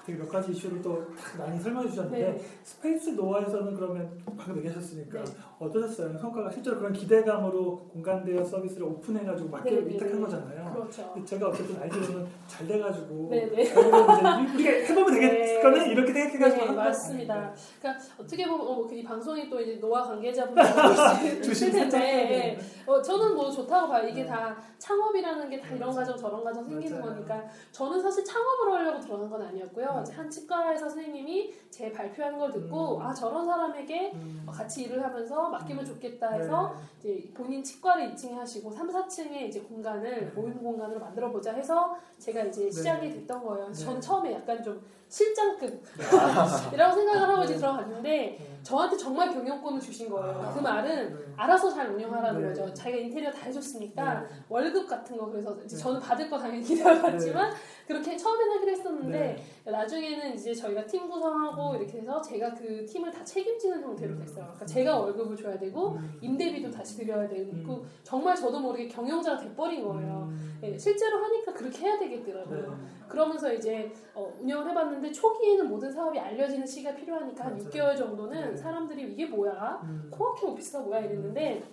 되게 몇 가지 이슈를 또 많이 설명해 주셨는데 네. 스페이스 노아에서는 그러면 방금 얘기하셨으니까 네. 어떠셨어요? 성과가 실제로 그런 기대감으로 공간대여 서비스를 오픈해가지고 맡겨 네, 네, 위탁한 네. 거잖아요. 그렇죠. 제가 어쨌든 알기로는 잘 돼가지고 네, 네. 이제 우리가 해보면 되겠거든 네. 이렇게 생각해가지고 네, 맞습니다. 아닌데. 그러니까 어떻게 보면 어, 뭐 이 방송이 또 이제 노아 관계자분들 있을 텐데. 어, 저는 뭐 좋다고 봐요. 이게 네. 다 창업이라는 게 다 이런. 과정 저런 과정 생기는 맞아요. 거니까 저는 사실 창업을 하려고 들어간 건 아니었고요. 한 치과의사 선생님이 제 발표한 걸 듣고 음. 아 저런 사람에게 음. 같이 일을 하면서 맡기면 음. 좋겠다 해서 네. 이제 본인 치과를 2층에 하시고 3, 4층에 이제 공간을 모임 공간으로 만들어 보자 해서 제가 이제 시작이 네. 됐던 거예요. 그래서 네. 저는 처음에 약간 좀 실장급이라고 생각을 하고 이제 네. 들어갔는데 네. 저한테 정말 경영권을 주신 거예요. 아. 그 말은 네. 알아서 잘 운영하라는 네. 거죠. 자기가 인테리어 다 해줬으니까 네. 월급 같은 거 그래서 네. 저는 받을 거 당연히 기대해봤지만 그렇게 처음에는 하기로 했었는데 네. 나중에는 이제 저희가 팀 구성하고 이렇게 해서 제가 그 팀을 다 책임지는 형태로 음. 됐어요. 그러니까 제가 월급을 줘야 되고 음. 임대비도 다시 드려야 되고 음. 정말 저도 모르게 경영자가 돼버린 거예요. 음. 예, 실제로 하니까 그렇게 해야 되겠더라고요. 네. 그러면서 이제 어, 운영을 해봤는데 초기에는 모든 사업이 알려지는 시기가 필요하니까 한 맞아요. 6개월 정도는 네. 사람들이 이게 뭐야? 음. 코워킹 오피스가 뭐야 이랬는데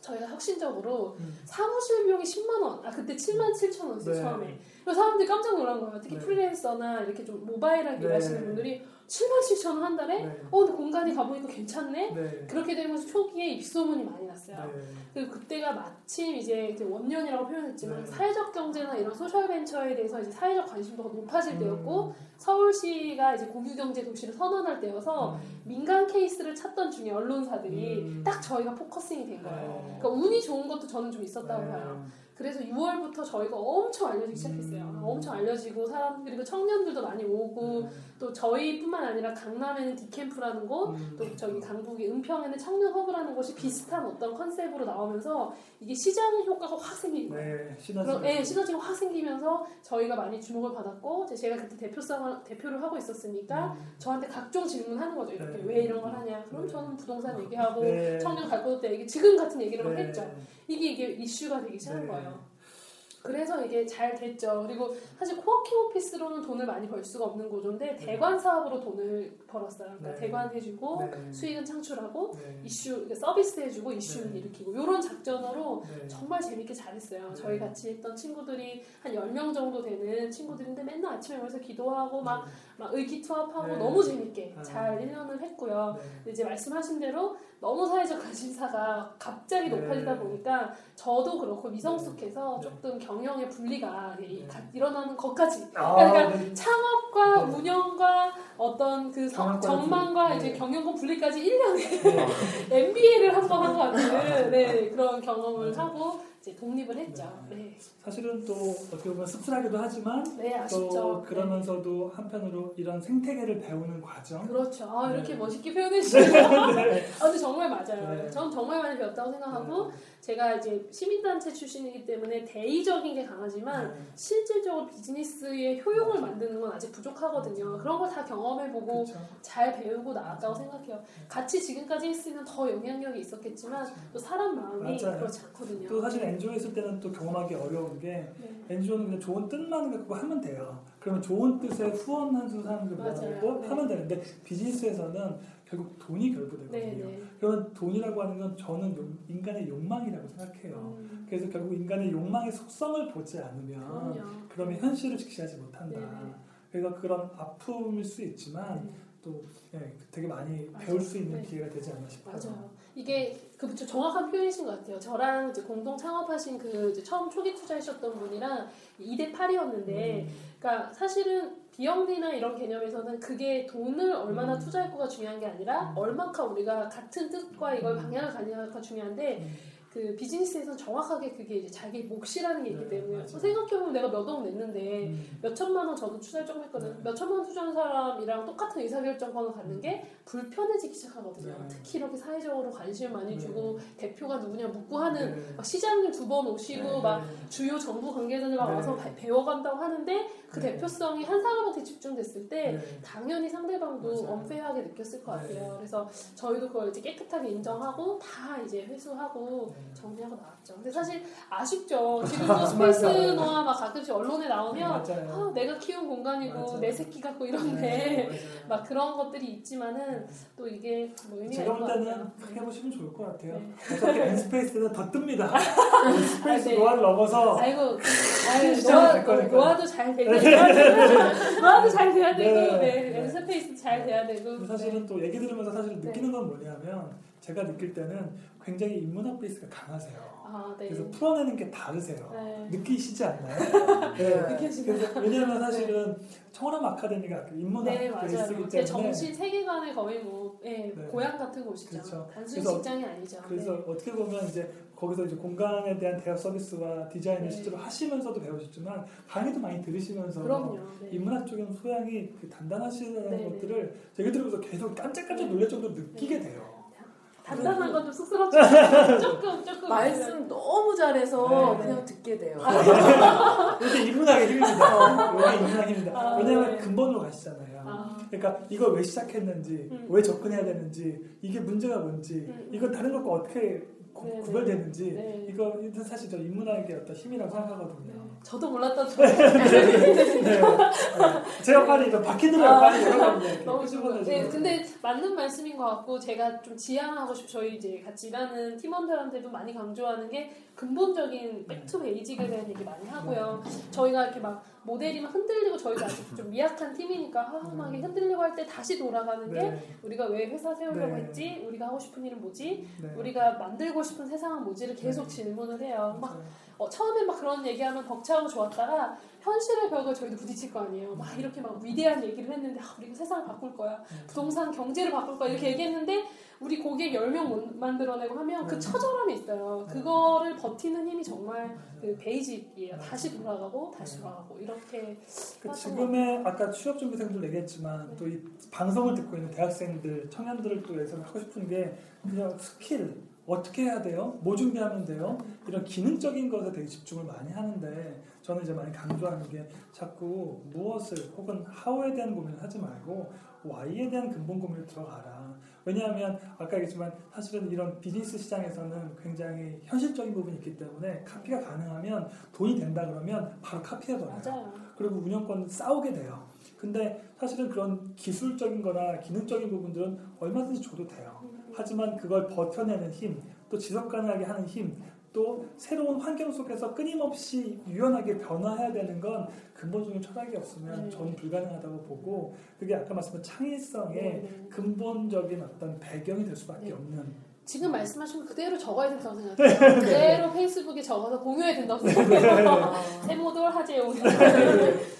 저희가 혁신적으로 음. 사무실 비용이 10만 원, 아 그때 7만 7천 원이었어요 네. 처음에. 그래서 사람들이 깜짝 놀란 거예요. 특히 네. 프리랜서나 이렇게 좀 모바일하게 네. 일하시는 분들이 7만 7천 원 한 달에 네. 어 근데 공간이 가보니까 괜찮네. 네. 그렇게 되면서 초기에 입소문이 많이 났어요. 네. 그리고 그때가 마침 이제 원년이라고 표현했지만 네. 사회적 경제나 이런 소셜 벤처에 대해서 이제 사회적 관심도가 높아질 때였고 음. 서울시가 이제 공유 경제 도시를 선언할 때여서 음. 민간 케이스를 찾던 중에 언론사들이 음. 딱 저희가 focusing이 된 거예요. 네. 그러니까 운이 좋은 것도 저는 좀 있었다고 네. 봐요. 그래서 6월부터 저희가 엄청 알려지기 시작했어요. 음. 엄청 알려지고 사람 그리고 청년들도 많이 오고 또 저희뿐만 아니라 강남에는 디캠프라는 곳, 음. 또 저기 강북이 은평에는 청년 허브라는 곳이 비슷한 어떤 컨셉으로 나오면서 이게 시장 효과가 확 생긴 거예요. 네. 시너지. 그럼 예, 시너지가 확 생기면서 저희가 많이 주목을 받았고 제가 그때 대표성 대표를 하고 있었으니까 저한테 각종 질문하는 거죠. 이렇게 네. 왜 이런 걸 하냐? 그럼 네. 저는 부동산 얘기하고 네. 청년 갈 곳도 얘기 지금 같은 얘기를 막 네. 했죠. 이게 이게 이슈가 되기 시작한 네. 거예요. 그래서 이게 잘 됐죠. 그리고 사실 코워킹 오피스로는 돈을 많이 벌 수가 없는 구조인데 대관 사업으로 돈을 벌었어요. 그러니까 네. 대관 해주고 네. 수익은 창출하고 네. 이슈 그러니까 서비스 해주고 이슈는 네. 일으키고 이런 작전으로 네. 정말 재밌게 잘했어요. 네. 저희 같이 했던 친구들이 한 10명 정도 되는 친구들인데 맨날 아침에 모여서 기도하고 막, 막 의기투합하고 네. 너무 재밌게 아. 잘 1년을 했고요. 네. 이제 말씀하신 대로 너무 사회적 관심사가 갑자기 네. 높아지다 보니까 저도 그렇고 미성숙해서 네. 조금 경영의 분리가 이- 네. 가- 일어나는 것까지 아, 그러니까 네. 창업과 네. 운영과 어떤 그 서- 경영과는 전망과. 이제 네. 경영권 분리까지 1년에 네. MBA를 한 번 한 것 같은 네, 그런 경험을 네. 하고 이제 독립을 했죠. 네, 사실은 또 어떻게 보면 씁쓸하기도 하지만 네. 또 그러면서도 한편으로 이런 생태계를 배우는 과정. 네. 그렇죠. 아, 이렇게 네. 멋있게 표현해 주시네요. 네. 아, 근데 정말 맞아요. 네. 전 정말 많이 배웠다고 생각하고 제가 이제 시민단체 출신이기 때문에 대의적인 게 강하지만 네. 실질적으로 비즈니스의 효용을 만드는 건 아직 부족하거든요. 그런 걸 다 경험해보고 그렇죠. 잘 배우고 나왔다고 생각해요. 같이 지금까지 했으면 더 영향력이 있었겠지만 또 사람 마음이 맞아요. 그렇지 않거든요. 또 사실 엔조에 있을 때는 또 경험하기 어려운 게 네. 엔조는 그냥 좋은 뜻만 갖고 하면 돼요. 그러면 좋은 뜻에 후원 한 수 사람들. 모아놓고 네. 하면 되는데 비즈니스에서는 결국 돈이 결부되거든요. 네, 네. 그러면 돈이라고 하는 건 저는 욕- 인간의 욕망이라고 생각해요. 음, 그래서 결국 인간의 욕망의 속성을 보지 않으면 그럼요. 그러면 현실을 직시하지 못한다. 그래서 그런 아픔일 수 있지만 네. 또 예, 되게 많이 맞아요. 배울 수 있는 네. 기회가 되지 않나 싶어요. 맞아요. 이게 그 정확한 표현이신 것 같아요. 저랑 이제 공동 창업하신 그 처음 초기 투자하셨던 분이랑 2대 8이었는데, 음, 그러니까 사실은 비영리나 이런 개념에서는 그게 돈을 얼마나 음. 투자할 거가 중요한 게 아니라 음. 얼만큼 우리가 같은 뜻과 이걸 음. 방향을 가냐가 중요한데 음. 그 비즈니스에서는 정확하게 그게 이제 자기 몫이라는 게 있기 네, 때문에 맞아요. 생각해보면 내가 몇 억 냈는데 음. 몇 천만 원 저도 투자를 조금 했거든요. 네. 몇 천만 원 투자한 사람이랑 똑같은 의사결정권을 갖는 게 불편해지기 시작하거든요. 네. 특히 이렇게 사회적으로 관심을 많이 네. 주고 대표가 누구냐 묻고 하는 네. 막 시장님 두 번 오시고 네. 막 주요 정부 관계자들 막 네. 와서 바- 배워간다고 하는데 그 네. 대표성이 한 사람한테 집중됐을 때 네. 당연히 상대방도 맞아요. 엄폐하게 느꼈을 것 네. 같아요. 그래서 저희도 그걸 이제 깨끗하게 인정하고 다 이제 회수하고 네. 정리하고 나왔죠. 근데 사실 아쉽죠. 지금도 스페이스 맞아요. 노아 막 가끔씩 언론에 나오면 맞아요. 아, 내가 키운 공간이고 맞아요. 내 새끼 같고 이런데 네. 막 그런 것들이 있지만은 또 이게 뭐 의미가 제가 볼것 때는. 그렇게 해보시면 좋을 것 같아요. 네. 어차피 엔스페이스는 더 뜹니다. 아, 네. 노아를 넘어서 아이고, 아유, 노아. 노아도 잘 되고, 노아도 잘 돼야 되고, 네. 네, 네. 엔스페이스 잘 돼야 되고. 사실은 또 얘기 들으면서 사실 네. 느끼는 건 뭐냐면 제가 느낄 때는 굉장히 인문학 베이스가 강하세요. 아, 네. 그래서 풀어내는 게 다르세요. 네. 느끼시지 않나요? 네. 그래서 왜냐하면 사실은 청원함 아카데미가 그 인문학 네, 베이스이기 때문에 정신 세계관의 거의 뭐, 예, 네. 고향 같은 곳이죠. 그렇죠. 단순히 그래서- 직장이 아니죠. 그래서 네. 어떻게 보면 이제 거기서 이제 공간에 대한 대학 서비스와 디자인을 네. 실제로 하시면서도 배우셨지만 강의도 많이 들으시면서 그럼요. 네. 인문학적인 소양이 그 단단하시다는 네, 네. 것들을 제가 들으면서 계속 깜짝깜짝 놀랄 정도로 느끼게 돼요. 단단한 건좀 쑥스럽죠. 조금, 조금. 말씀 너무 잘해서 네. 그냥 듣게 돼요. 이게 인문학의 힘입니다. 이게 인문학의 힘입니다. 아, 왜냐하면 네. 근본으로 가시잖아요. 아, 그러니까 이걸 왜 시작했는지, 음. 왜 접근해야 되는지, 이게 문제가 뭔지, 음. 이건 다른 것과 어떻게 구, 네, 네. 구별되는지, 네. 이거 사실 저 인문학의 어떤 힘이라고 생각하거든요. 저도 몰랐던 저 네. 네. 제 역할이 이제 바퀴들의 역할이 아. 너무 좋은. 네, 근데 맞는 말씀인 것 같고 제가 좀 지향하고 싶 저희 이제 같이 일하는 팀원들한테도 많이 강조하는 게 근본적인 back to basic에 대한 얘기 많이 하고요. 저희가 이렇게 막 모델이 막 흔들리고 저희도 아직 좀 미약한 팀이니까 아, 막 이렇게 흔들리고 할 때 다시 돌아가는 게 네. 우리가 왜 회사 세우려고 네. 했지? 우리가 하고 싶은 일은 뭐지? 네. 우리가 만들고 싶은 세상은 뭐지를 계속 네. 질문을 해요. 막. 어, 처음에 막 그런 얘기하면 벅차고 좋았다가 현실의 벽을 저희도 부딪힐 거 아니에요. 막 이렇게 막 위대한 얘기를 했는데 아, 우리가 세상을 바꿀 거야. 음. 부동산 경제를 바꿀 거야. 이렇게 얘기했는데 우리 고객 10명 못 만들어내고 하면 그 음. 처절함이 있어요. 그거를 버티는 힘이 정말 그 베이직이에요. 맞아요. 다시 돌아가고 다시 네. 돌아가고 이렇게 그. 지금의 아까 취업 준비생들 얘기했지만 네. 또이 방송을 듣고 있는 대학생들, 청년들을 또 위해서 하고 싶은 게 그냥 스킬 어떻게 해야 돼요? 뭐 준비하면 돼요? 이런 기능적인 것에 되게 집중을 많이 하는데 저는 이제 많이 강조하는 게 자꾸 무엇을 혹은 how에 대한 고민을 하지 말고 why에 대한 근본 고민을 들어가라. 왜냐하면 아까 얘기했지만 사실은 이런 비즈니스 시장에서는 굉장히 현실적인 부분이 있기 때문에 카피가 가능하면 돈이 된다 그러면 바로 카피해버려요. 맞아요. 그리고 운영권 싸우게 돼요. 근데 사실은 그런 기술적인 거나 기능적인 부분들은 얼마든지 줘도 돼요. 하지만 그걸 버텨내는 힘, 또 지속 가능하게 하는 힘, 또 새로운 환경 속에서 끊임없이 유연하게 변화해야 되는 건 근본적인 철학이 없으면 네. 저는 불가능하다고 보고 그게 아까 말씀한 창의성의 네, 네. 근본적인 어떤 배경이 될 수밖에 네. 없는 지금 말씀하신 거 그대로 적어야 된다고 네. 생각해요. 그대로 페이스북에 적어서 공유해야 된다고 생각해요. 세모돌 하재요.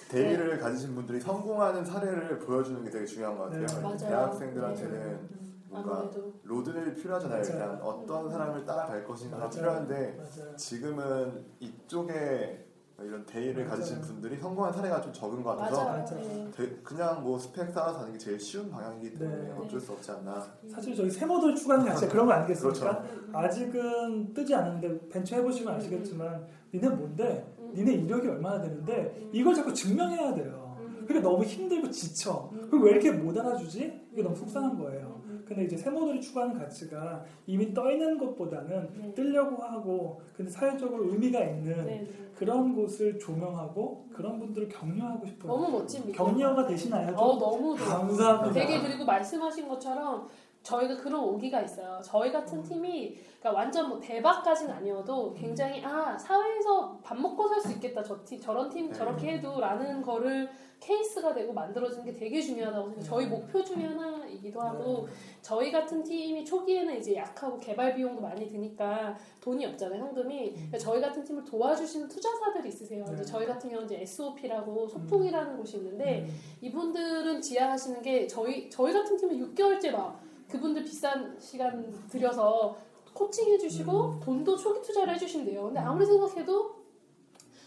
대의를 가지신 분들이 성공하는 사례를 보여주는 게 되게 중요한 것 같아요. 네. 맞아요. 대학생들한테는 음, 뭔가 아무래도 로드맵이 필요하잖아요. 맞아요. 일단 어떤 사람을 따라갈 것인가가 맞아요. 필요한데 맞아요. 지금은 이쪽에 이런 대의를. 가지신 분들이 성공한 사례가 좀 적은 것 같아서 맞아요. 맞아요. 네. 대- 그냥 뭐 스펙 따라서 하는 게 제일 쉬운 방향이기 때문에 네. 어쩔 수 없지 않나. 사실 저희 세모들 추가하는 게 진짜 그런 거 아니겠습니까? 그렇죠. 음, 아직은 뜨지 않은데 벤처 해보시면 아시겠지만 니네 뭔데? 음. 니네 이력이 얼마나 되는데 이걸 자꾸 증명해야 돼요. 음. 그러니까 너무 힘들고 지쳐. 음. 그럼 왜 이렇게 못 알아주지? 이게 너무 속상한 거예요. 음. 근데 이제 세모들이 추구하는 가치가 이미 떠 있는 것보다는 네. 뜨려고 하고 근데 사회적으로 의미가 있는 네, 네. 그런 곳을 조명하고 그런 분들을 격려하고 싶어요. 너무 멋집니다. 격려가 되시나요? 좀? 어 너무. 감사합니다. 되게 그리고 말씀하신 것처럼 저희가 그런 오기가 있어요. 저희 같은 팀이 그러니까 완전 뭐 대박까지는 아니어도 굉장히 아 사회에서 밥 먹고 살 수 있겠다 저 팀, 저런 팀 저렇게 해도라는 거를 케이스가 되고 만들어지는 게 되게 중요하다고 생각해요. 저희 목표 중에 하나이기도 하고 저희 같은 팀이 초기에는 이제 약하고 개발 비용도 많이 드니까 돈이 없잖아요 현금이. 그러니까 저희 같은 팀을 도와주시는 투자사들이 있으세요. 이제 저희 같은 경우는 이제 SOP라고 소풍이라는 곳이 있는데 이분들은 지향하시는 게 저희 저희 같은 팀은 6개월째 막 그분들 비싼 시간 들여서 코칭 해주시고 돈도 초기 투자를 해주신대요. 근데 아무리 생각해도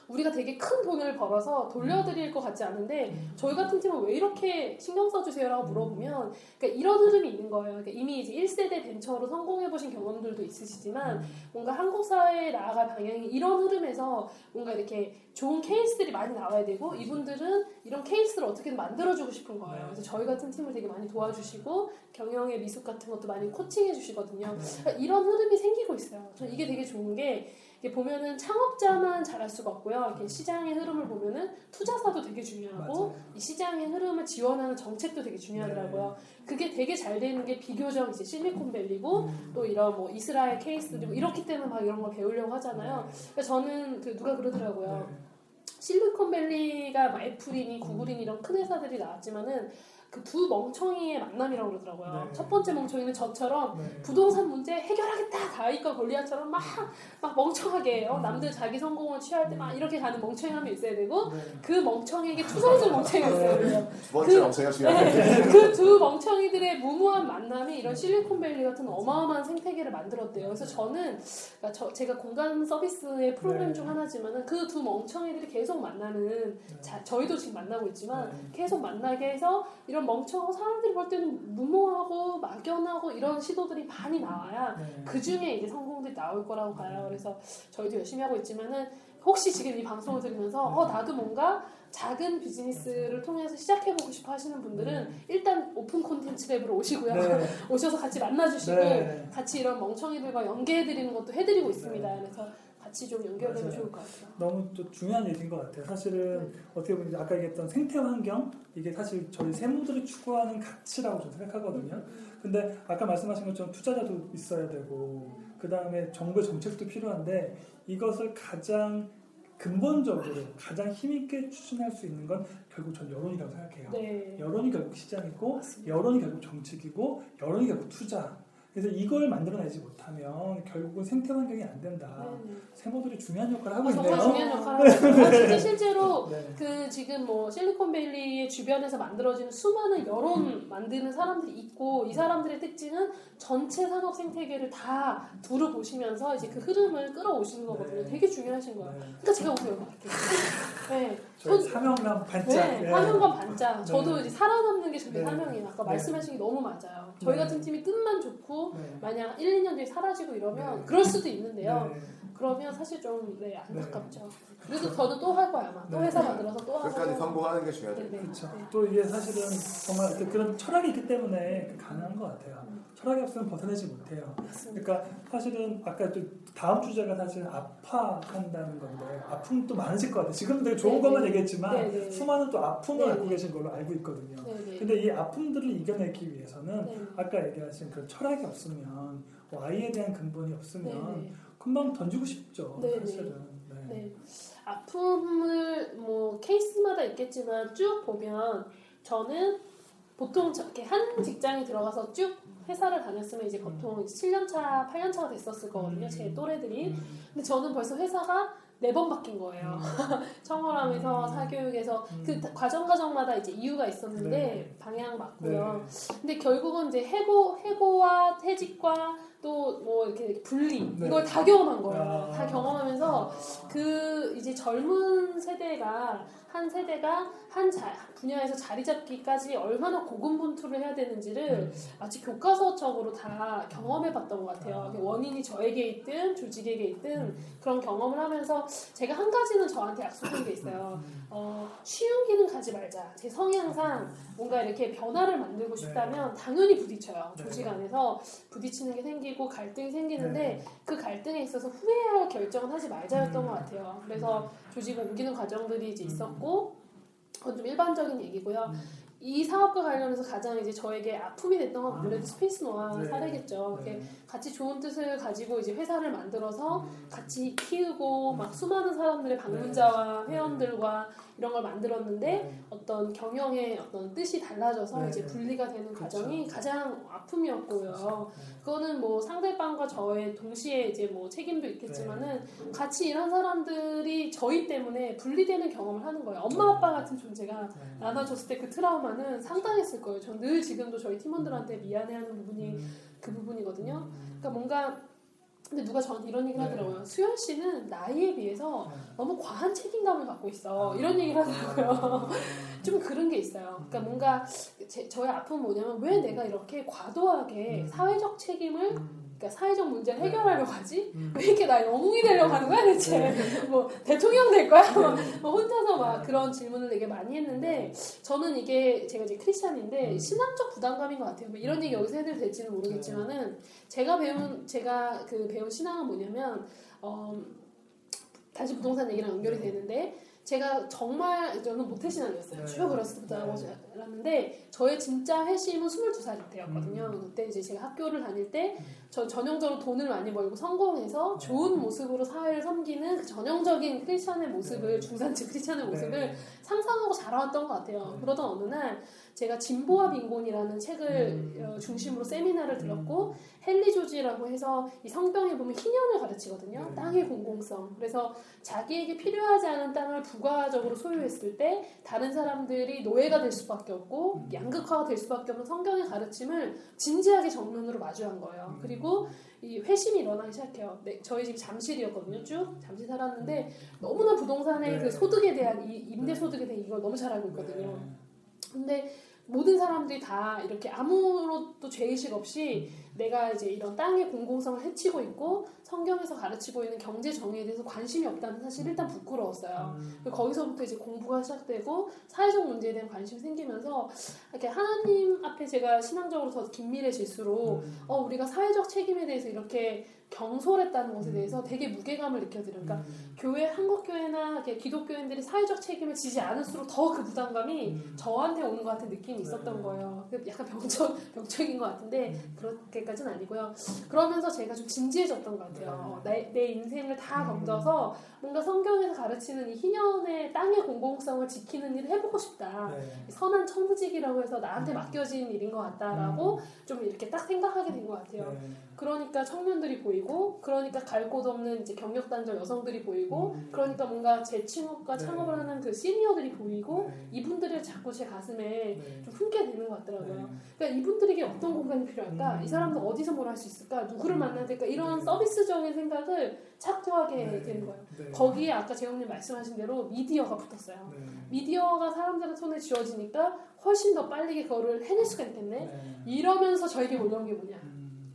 우리가 되게 큰 돈을 벌어서 돌려드릴 것 같지 않은데 저희 같은 팀은 왜 이렇게 신경 써주세요라고 물어보면 그러니까 이런 흐름이 있는 거예요. 그러니까 이미 이제 1세대 벤처로 성공해보신 경험들도 있으시지만 뭔가 한국 사회에 나아갈 방향이 이런 흐름에서 뭔가 이렇게 좋은 케이스들이 많이 나와야 되고 이분들은 이런 케이스를 어떻게든 만들어주고 싶은 거예요. 그래서 저희 같은 팀을 되게 많이 도와주시고 경영의 미숙 같은 것도 많이 코칭해 주시거든요. 그러니까 이런 흐름이 생기고 있어요. 저 이게 되게 좋은 게 보면은 창업자만 잘할 수가 없고요. 이렇게 시장의 흐름을 보면은 투자사도 되게 중요하고 맞아요. 이 시장의 흐름을 지원하는 정책도 되게 중요하더라고요. 그게 되게 잘 되는 게 비교적 이제 실리콘밸리고 또 이런 뭐 이스라엘 케이스들이고 이렇기 때문에 막 이런 걸 배우려고 하잖아요. 그러니까 저는 그 누가 그러더라고요. 실리콘밸리가 뭐 애플이니 구글이니 이런 큰 회사들이 나왔지만은 그 두 멍청이의 만남이라고 그러더라고요. 네. 첫 번째 멍청이는 저처럼 네. 부동산 문제 해결하겠다 다윗과 골리앗처럼 막 막 멍청하게 어, 남들 자기 성공을 취할 때 막 이렇게 가는 멍청이 한 명 있어야 되고 네. 그 멍청이에게 투사해줄 멍청이가 있어야 돼요. 두 번째 그- 멍청이가 중요한데 네, 그두 멍청이들의 무모한 만남이 이런 실리콘밸리 같은 어마어마한 생태계를 만들었대요. 그래서 저는 그러니까 저, 제가 공간 서비스의 프로그램 네. 중 하나지만은 그 두 멍청이들이 계속 만나는 자, 저희도 지금 만나고 있지만 네. 계속 만나게 해서 이런 멍청하고 사람들이 볼 때는 무모하고 막연하고 이런 시도들이 많이 나와야 네. 그 중에 이제 성공들이 나올 거라고 봐요. 그래서 저희도 열심히 하고 있지만은 혹시 지금 이 방송을 들으면서 네. 어 나도 뭔가 작은 비즈니스를 통해서 시작해보고 싶어 하시는 분들은 일단 오픈 콘텐츠 랩으로 오시고요. 네. 오셔서 같이 만나주시고 네. 같이 이런 멍청이들과 연계해드리는 것도 해드리고 있습니다. 그래서 같이 좀 연결되면 맞아요. 좋을 것 같아요. 너무 또 중요한 얘기인 것 같아요. 사실은 어떻게 보면 아까 얘기했던 생태 환경 이게 사실 저희 세무들이 추구하는 가치라고 저는 생각하거든요. 근데 아까 말씀하신 것처럼 투자자도 있어야 되고 그 다음에 정부의 정책도 필요한데 이것을 가장 근본적으로 가장 힘있게 추진할 수 있는 건 결국 전 여론이라고 생각해요. 네. 여론이 결국 시장이고 맞습니다. 여론이 결국 정책이고 여론이 결국 투자. 그래서 이걸 만들어내지 못하면 결국은 생태 환경이 안 된다. 네. 세모들이 중요한 역할을 하고 아, 있네요. 정말 중요한 역할을 하고 있어요. 진짜 실제로 네. 그 지금 뭐 실리콘밸리의 주변에서 만들어지는 수많은 여론 만드는 사람들이 있고 이 사람들의 특징은 전체 산업 생태계를 다 두루 보시면서 이제 그 흐름을 끌어오시는 거거든요. 네. 되게 중요하신 거예요. 네. 그러니까 제가 오늘 여기 왔겠죠. 네. 전- 사명감 반짝. 네, 네. 사명감 반짝. 저도 네. 이제 살아남는 게 저희 네. 사명이에요. 아까 네. 말씀하신 게 너무 맞아요. 저희 네. 같은 팀이 뜻만 좋고 네. 만약 1, 2년 뒤에 사라지고 이러면 네. 그럴 수도 있는데요. 네. 그러면 사실 좀 네, 안타깝죠. 그래도 저도 또할 거야 아마. 또 네. 회사 만들어서 또 하고. 끝까지 성공하는 게 네, 중요하죠. 네. 그렇죠. 네. 또 이게 사실은 정말 그런 철학이 있기 때문에 가능한 것 같아요. 철학이 없으면 벗어나지 못해요. 그러니까 사실은 아까 또 다음 주제가 사실 아파한다는 건데 아픔 또 많으실 것 같아요. 지금 되게 좋은 네, 것만 네. 얘기했지만 네, 네. 수많은 또 아픔을 네, 갖고 네. 계신 걸로 알고 있거든요. 네, 네. 근데 이 아픔들을 이겨내기 위해서는 네. 아까 얘기하신 그 철학이 없으면 Y에 대한 근본이 네, 없으면 네. 금방 던지고 싶죠. 네, 네. 사실은. 네. 네. 아픔을 뭐 케이스마다 있겠지만 쭉 보면 저는 보통 저렇게 한 직장에 들어가서 쭉 회사를 다녔으면 이제 보통 7년차, 8년차가 됐었을 거거든요. 제 또래들이. 음. 근데 저는 벌써 회사가 네 번 바뀐 거예요. 청어람에서 음. 사교육에서 음. 그 과정 과정마다 이제 이유가 있었는데 네. 방향 네. 맞고요. 근데 결국은 이제 해고 해고와 퇴직과 또 뭐 이렇게 분리 네. 이걸 다 경험한 거예요. 아. 다 경험하면서 그 이제 젊은 세대가 한 세대가 한 자- 분야에서 자리 잡기까지 얼마나 고군분투를 해야 되는지를 음. 마치 교과서적으로 다 경험해 봤던 것 같아요. 아. 원인이 저에게 있든 조직에게 있든 음. 그런 경험을 하면서 제가 한 가지는 저한테 약속한 게 있어요. 음. 어, 쉬운 길은 가지 말자. 제 성향상 뭔가 이렇게 변화를 만들고 싶다면 당연히 부딪혀요. 네. 조직 안에서 부딪히는 게 생기고 갈등이 생기는데 네. 그 갈등에 있어서 후회할 결정은 하지 말자였던 음. 것 같아요. 그래서 조직을 옮기는 과정들이 이제 음. 있었고 그건 좀 일반적인 얘기고요. 음. 이 사업과 관련해서 가장 이제 저에게 아픔이 됐던 건 아무래도 스페이스 노아 네. 사례겠죠. 네. 같이 좋은 뜻을 가지고 이제 회사를 만들어서 같이 키우고 막 수많은 사람들의 방문자와 회원들과 이런 걸 만들었는데 네. 어떤 경영의 어떤 뜻이 달라져서 네. 이제 분리가 되는 그렇죠. 과정이 가장 아픔이었고요. 그거는 뭐 상대방과 저의 동시에 이제 뭐 책임도 있겠지만은 같이 일한 사람들이 저희 때문에 분리되는 경험을 하는 거예요. 엄마 아빠 같은 존재가 네. 나눠줬을 때 그 트라우마는 상당했을 거예요. 전 늘 지금도 저희 팀원들한테 미안해하는 부분이 음. 그 부분이거든요. 그러니까 뭔가 근데 누가 저한테 이런 얘기를 네. 하더라고요. 수현 씨는 나이에 비해서 너무 과한 책임감을 갖고 아. 있어. 이런 얘기를 하더라고요. 좀 그런 게 있어요. 그러니까 뭔가 제, 저의 아픔은 뭐냐면 왜 내가 이렇게 과도하게 음. 사회적 책임을 그러니까 사회적 문제를 해결하려고 하지? 음. 왜 이렇게 나 영웅이 되려고 하는 거야 대체? 네. 뭐 대통령 될 거야? 뭐 혼자서 막 그런 질문을 되게 많이 했는데 저는 이게 제가 이제 크리스찬인데 음. 신앙적 부담감인 것 같아요. 뭐 이런 얘기 여기서 해도 될지는 모르겠지만은 제가 배운 제가 그 배운 신앙은 뭐냐면 어, 다시 부동산 얘기랑 연결이 되는데 제가 정말 저는 모태신앙이었어요. 네. 쭉 어렸을 때부터 하고 네. 자랐는데 저의 진짜 회심은 22살 때였거든요. 음. 그때 이제 제가 학교를 다닐 때 저 전형적으로 돈을 많이 벌고 성공해서 좋은 모습으로 사회를 섬기는 그 전형적인 크리스찬의 모습을 네. 중산층 크리스찬의 모습을 네. 상상하고 자라왔던 것 같아요. 그러던 어느 날 제가 진보와 빈곤이라는 책을 음. 어, 중심으로 세미나를 들었고 헨리 조지라고 해서 이 성경에 보면 희년을 가르치거든요. 네. 땅의 공공성. 그래서 자기에게 필요하지 않은 땅을 부가적으로 소유했을 때 다른 사람들이 노예가 될 수밖에 없고 음. 양극화가 될 수밖에 없는 성경의 가르침을 진지하게 정면으로 마주한 거예요. 음. 그리고 이 회심이 일어나기 시작해요. 네, 저희 집이 잠실이었거든요. 쭉 잠실 살았는데 너무나 부동산의 네. 그 소득에 대한 이 임대 소득에 대한 이걸 너무 잘 알고 있거든요. 근데 모든 사람들이 다 이렇게 아무것도 죄의식 없이 내가 이제 이런 땅의 공공성을 해치고 있고 성경에서 가르치고 있는 경제 정의에 대해서 관심이 없다는 사실 일단 부끄러웠어요. 음. 거기서부터 이제 공부가 시작되고 사회적 문제에 대한 관심이 생기면서 이렇게 하나님 앞에 제가 신앙적으로 더 긴밀해질수록 음. 어 우리가 사회적 책임에 대해서 이렇게 경솔했다는 것에 대해서 되게 무게감을 느껴들어요. 그러니까 음. 교회 한국 교회나 기독교인들이 사회적 책임을 지지 않을수록 더 그 부담감이 음. 저한테 오는 것 같은 느낌이 있었던 네. 거예요. 그 약간 병적 병적인 것 같은데 음. 그렇게까지는 아니고요. 그러면서 제가 좀 진지해졌던 것 같아요. 어, 내, 내 인생을 다 음. 던져서 뭔가 성경에서 가르치는 이 희년의 땅의 공공성을 지키는 일을 해보고 싶다. 네. 선한 천부직이라고 해서 나한테 음. 맡겨진 일인 것 같다라고 좀 이렇게 딱 생각하게 된 것 같아요. 네. 그러니까 청년들이 보이고, 그러니까 갈 곳 없는 이제 경력 단절 여성들이 보이고, 음. 그러니까 뭔가 제 친구과 네. 창업을 하는 그 시니어들이 보이고, 네. 이분들을 자꾸 제 가슴에 네. 좀 품게 되는 것 같더라고요. 네. 그러니까 이분들에게 어떤 공간이 필요할까? 음. 이 사람들 어디서 뭘 할 수 있을까? 누구를 음. 만나야 될까? 이런 네. 서비스적인 생각을 착두하게 네. 되는 거예요. 네. 거기에 아까 재영님 말씀하신 대로 미디어가 붙었어요. 네. 미디어가 사람들의 손에 쥐어지니까 훨씬 더 빨리 그거를 해낼 수가 있겠네. 네. 이러면서 저에게 올라온 게 뭐냐?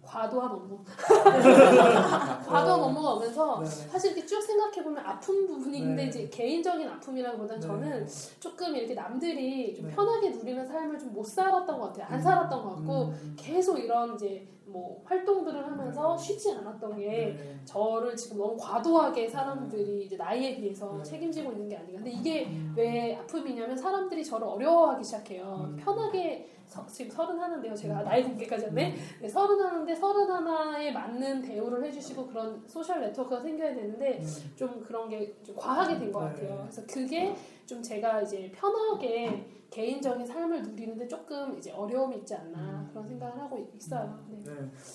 음. 과도한 업무. 과도한 업무가 오면서 네. 사실 이렇게 쭉 생각해보면 아픈 부분이 있는데 네. 이제 개인적인 아픔이라기보다는 네. 저는 조금 이렇게 남들이 좀 네. 편하게 누리는 삶을 좀 못 살았던 것 같아요. 안 살았던 것 같고 음. 계속 이런 이제 뭐 활동들을 하면서 네. 쉬지 않았던 게 네. 저를 지금 너무 과도하게 사람들이 이제 나이에 비해서 네. 책임지고 있는 게 아닌가. 근데 이게 음. 왜 아픔이냐면 사람들이 저를 어려워하기 시작해요. 음. 편하게 서- 지금 서른 하는데요. 제가 나이 공개까지 했네. 네, 서른 하는데 서른 하나에 맞는 대우를 해주시고 그런 소셜 네트워크가 생겨야 되는데 음. 좀 그런 게 좀 과하게 된것 네. 같아요. 그래서 그게 좀 제가 이제 편하게 개인적인 삶을 누리는데 조금 이제 어려움이 있지 않나 그런 생각을 하고 있어요. 네. 네.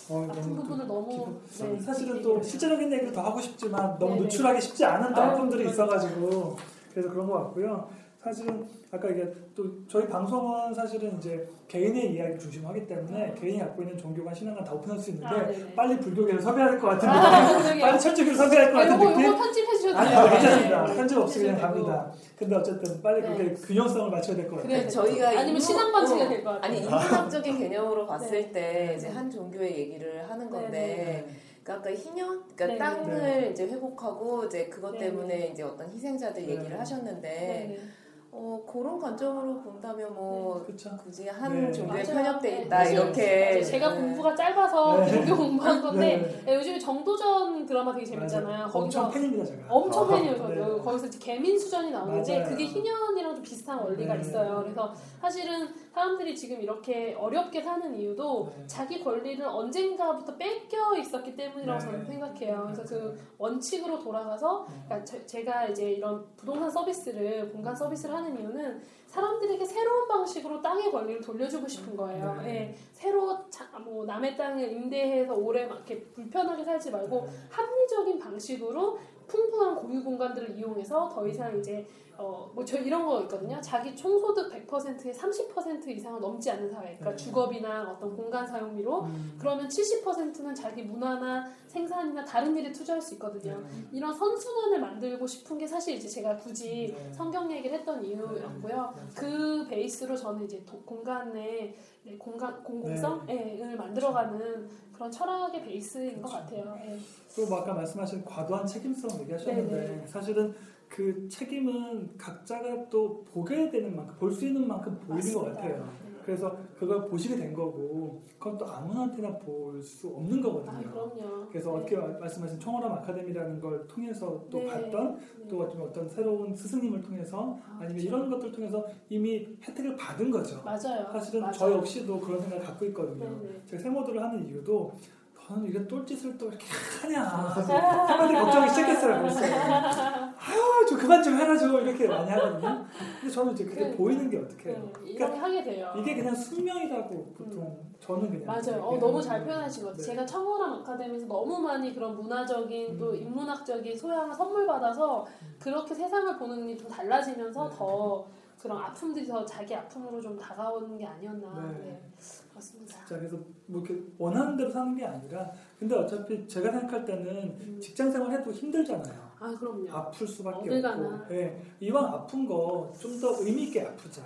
어, 아픈 너무 부분을 너무 네, 사실은 또. 실제적인 얘기를 더 하고 싶지만 너무 네네. 노출하기 쉽지 않은 또 아유, 아픔들이 그러니까. 있어가지고 그래서 그런 것 같고요. 사실은 아까 이게 또 저희 방송은 사실은 이제 개인의 이야기 중심하기 때문에 개인이 갖고 있는 종교관 신앙관 다 오픈할 수 있는데 아, 네네. 빨리 불교계를 섭외해야 될 것 같은 아, 느낌. 빨리 철저히 섭외할 것 아, 같은 요거 느낌. 요거 편집해 주셔도 아니. 아, 괜찮습니다. 네. 편집 없이 그냥 갑니다. 근데 어쨌든 빨리 네. 그렇게 균형성을 맞춰야 될 것 같아요. 그래야 저희가 아니면 신앙 어, 될것 같아요. 아니 인문학적인 개념으로 봤을 네. 때 이제 한 종교의 얘기를 하는 건데 그러니까 아까 희년, 그러니까 네, 땅을 이제 회복하고 이제 그것 네, 때문에 이제 어떤 희생자들 네. 얘기를 하셨는데 네. 어, 그런 관점으로 본다면 뭐 그렇죠. 굳이 한 네. 종교에 맞아요. 편협돼 네. 있다 사실 이렇게 제가 네. 공부가 짧아서 네. 종교 공부한 건데 네. 네, 요즘에 정도전 드라마 되게 재밌잖아요. 맞아요. 거기서 엄청 팬입니다 제가. 엄청 아, 팬이에요, 저도. 네. 거기서 이제 개민 수전이 나오는데 맞아요. 그게 희년이랑 좀 비슷한 원리가 네. 있어요. 그래서 사실은 사람들이 지금 이렇게 어렵게 사는 이유도 네. 자기 권리를 언젠가부터 뺏겨 있었기 때문이라고 네. 저는 생각해요. 그래서 그 원칙으로 돌아가서 네. 그러니까 제- 제가 이제 이런 부동산 서비스를 공간 서비스를 하는 이유는 사람들에게 새로운 방식으로 땅의 권리를 돌려주고 싶은 거예요. 네. 예, 새로 자- 뭐 남의 땅을 임대해서 오래 막 이렇게 불편하게 살지 말고 합리적인 방식으로 풍부한 공유 공간들을 이용해서 더 이상 이제 어 뭐 저 이런 거 있거든요. 자기 총소득 100%의 30% 이상은 넘지 않는 사회. 그러니까 네. 주거비나 어떤 공간 사용비로 음. 그러면 70%는 자기 문화나 생산이나 다른 일에 투자할 수 있거든요. 네. 이런 선순환을 만들고 싶은 게 사실 이제 제가 굳이 네. 성경 얘기를 했던 이유였고요. 네. 그 베이스로 저는 이제 도- 공간의 네, 공간 공공성을 네. 만들어가는 그런 철학의 베이스인 것 같아요. 예. 또뭐 아까 말씀하신 과도한 책임성 얘기하셨는데 네, 네. 사실은 그 책임은 각자가 또 보게 되는 만큼 볼 수 있는 만큼 보이는 것. 같아요. 네. 그래서 그걸 보시게 된 거고 그건 또 아무한테나 볼 수 없는 아 거거든요. 그럼요. 그래서 네. 어떻게 말- 말씀하신 청월함 아카데미라는 걸 통해서 또 네. 봤던 네. 또 어떤 어떤 새로운 스승님을 통해서 아, 아니면 그렇죠. 이런 것들 통해서 이미 혜택을 받은 거죠. 맞아요. 사실은 맞아요. 저 역시도 그런 생각을 갖고 있거든요. 제가 세모들을 하는 이유도 너는 이게 똘짓을 또 이렇게 하냐 사람들이 걱정이 시작했어요 벌써 아유 좀 그만 좀 해라 좀 이렇게 많이 하거든요 근데 저는 이제 그게 네. 보이는 게 어떻게 해요 네, 이렇게 하게 돼요. 이게 그냥 숙명이라고 보통 저는 그냥 맞아요. 어, 너무 잘. 표현하신 것 같아요. 네. 제가 청호람 아카데미에서 너무 많이 그런 문화적인 또 음. 인문학적인 소양을 선물 받아서 그렇게 세상을 보는 눈이 좀 달라지면서 네. 더 그런 아픔들이 더 자기 아픔으로 좀 다가오는 게 아니었나. 네. 네. 맞습니다. 자 그래서 뭐 이렇게 원하는 대로 사는 게 아니라 근데 어차피 제가 생각할 때는 음. 직장 생활 해도 힘들잖아요 아 그럼요. 아플 수밖에 없고. 예, 이왕 아픈 거 좀 더 의미 있게 아프자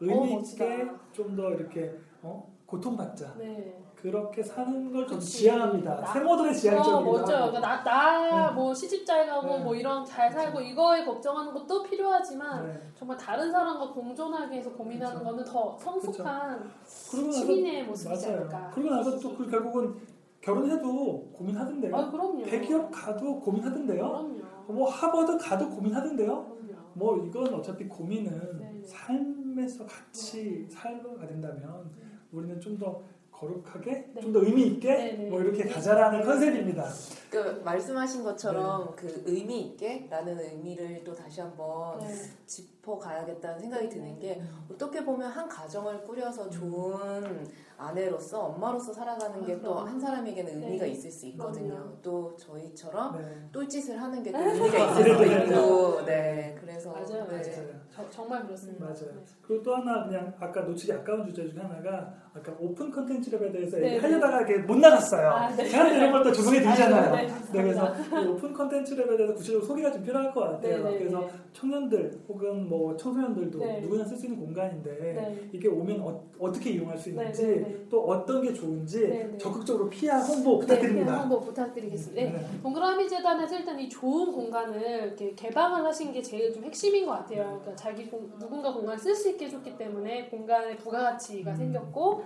의미 어. 있게 좀 더 이렇게 어? 고통받자 네. 그렇게 사는 걸 좀. 지향합니다 나- 세모들의 어, 지향적이기도 멋져요. 하고 그러니까 나, 네. 뭐 시집 잘 가고 네. 뭐 이런 잘 살고 이거에 걱정하는 것도 필요하지만 네. 정말 다른 사람과 공존하기 위해서 고민하는 그렇죠. 거는 더 성숙한 나서 시민의 모습이지 맞아요 않을까. 그러고 나서 또 그 결국은 결혼해도 고민하던데요 아 그럼요. 대기업 가도 고민하던데요 그럼요. 뭐 하버드 가도 고민하던데요 그럼요. 뭐 이건 어차피 고민은 네. 삶에서 같이 살아가 된다면 우리는 좀더 거룩하게 네. 좀더 의미 있게 네, 네. 뭐 이렇게 네. 가자라는 네. 컨셉입니다. 그 말씀하신 것처럼 네. 그 의미 있게라는 의미를 또 다시 한번 네. 짚어가야겠다는 생각이 드는 게 어떻게 보면 한 가정을 꾸려서 좋은 아내로서 엄마로서 살아가는 아, 게 또. 한 사람에게는 의미가 네. 있을 수 있거든요. 또 저희처럼 네. 똘짓을 하는 게 또 의미가 있을 수도 네, 네, 있고, 네, 그래서 맞아요, 네. 맞아요. 저, 정말 그렇습니다. 맞아요. 네. 그리고 또 하나 그냥 아까 놓치기 아까운 주제 중에 하나가 아까 open contents lab에 대해서 네, 얘기하려다가 이렇게 못 나갔어요. 아, 네. 제가 이런 걸 또 조성해 드리잖아요. 아, 네, 네, 그래서 이 open contents lab에 대해서 구체적으로 소개가 좀 필요할 것 같아요. 네, 네, 그래서 네. 청년들 혹은 뭐 청소년들도 네. 누구나 쓸 수 있는 공간인데 네. 이게 오면 어, 떻게 이용할 수 있는지 네, 네, 네. 또 어떤 게 좋은지 네, 네. 적극적으로 PR 홍보 네, 부탁드립니다. 한번 부탁드리겠습니다. 네. 네. 동그라미 재단에서 일단 이 좋은 공간을 이렇게 개방을 하신 게 제일 좀 핵심인 것 같아요. 그러니까 자기 공- 누군가 공간을 쓸수 있게 해줬기 때문에 공간의 부가가치가 음. 생겼고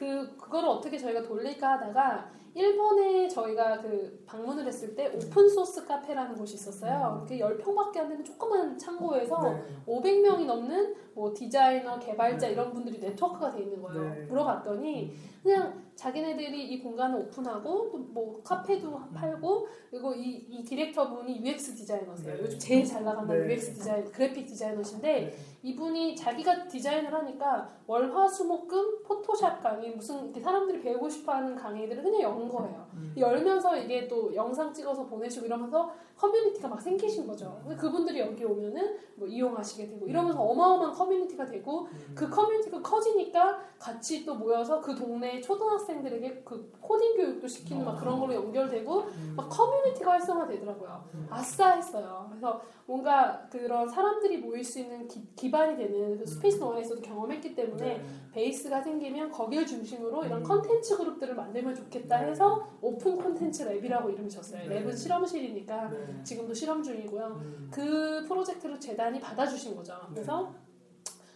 그 그거를 어떻게 저희가 돌릴까 하다가 일본에 저희가 그 방문을 했을 때 오픈 소스 카페라는 곳이 있었어요. 그 10평밖에 안 되는 조그만 창고에서 네. 500명이 넘는 뭐 디자이너, 개발자 이런 분들이 네트워크가 돼 있는 거예요. 네. 물어봤더니 그냥 자기네들이 이 공간을 오픈하고 또 뭐 커피도 팔고 그리고 이, 이 디렉터 분이 UX 디자이너세요. 네. 요즘 제일 잘 나가는 네. UX 디자인, 그래픽 디자이너신데 네. 이분이 자기가 디자인을 하니까 월화수목금 포토샵 강의 무슨 사람들이 배우고 싶어하는 강의들을 그냥 연 거예요. 음. 열면서 이게 또 영상 찍어서 보내시고 이러면서 커뮤니티가 막 생기신 거죠. 근데 그분들이 여기 오면은 뭐 이용하시게 되고 이러면서 어마어마한 커뮤니티 가 되고 음. 그 커뮤니티가 커지니까 같이 또 모여서 그 동네 초등학생들에게 그 코딩 교육도 시키는 막 그런 걸로 연결되고 음. 막 커뮤니티가 활성화되더라고요. 음. 아싸 했어요. 그래서 뭔가 그런 사람들이 모일 수 있는 기, 반이 되는 그 스페이스 노아에서도 경험했기 때문에 네. 베이스가 생기면 거기를 중심으로 이런 음. 컨텐츠 그룹들을 만들면 좋겠다 네. 해서 open contents lab이라고 이름을 줬어요. 네. lab은 실험실이니까 네. 지금도 실험 중이고요. 음. 그 프로젝트를 재단이 받아주신 거죠. 그래서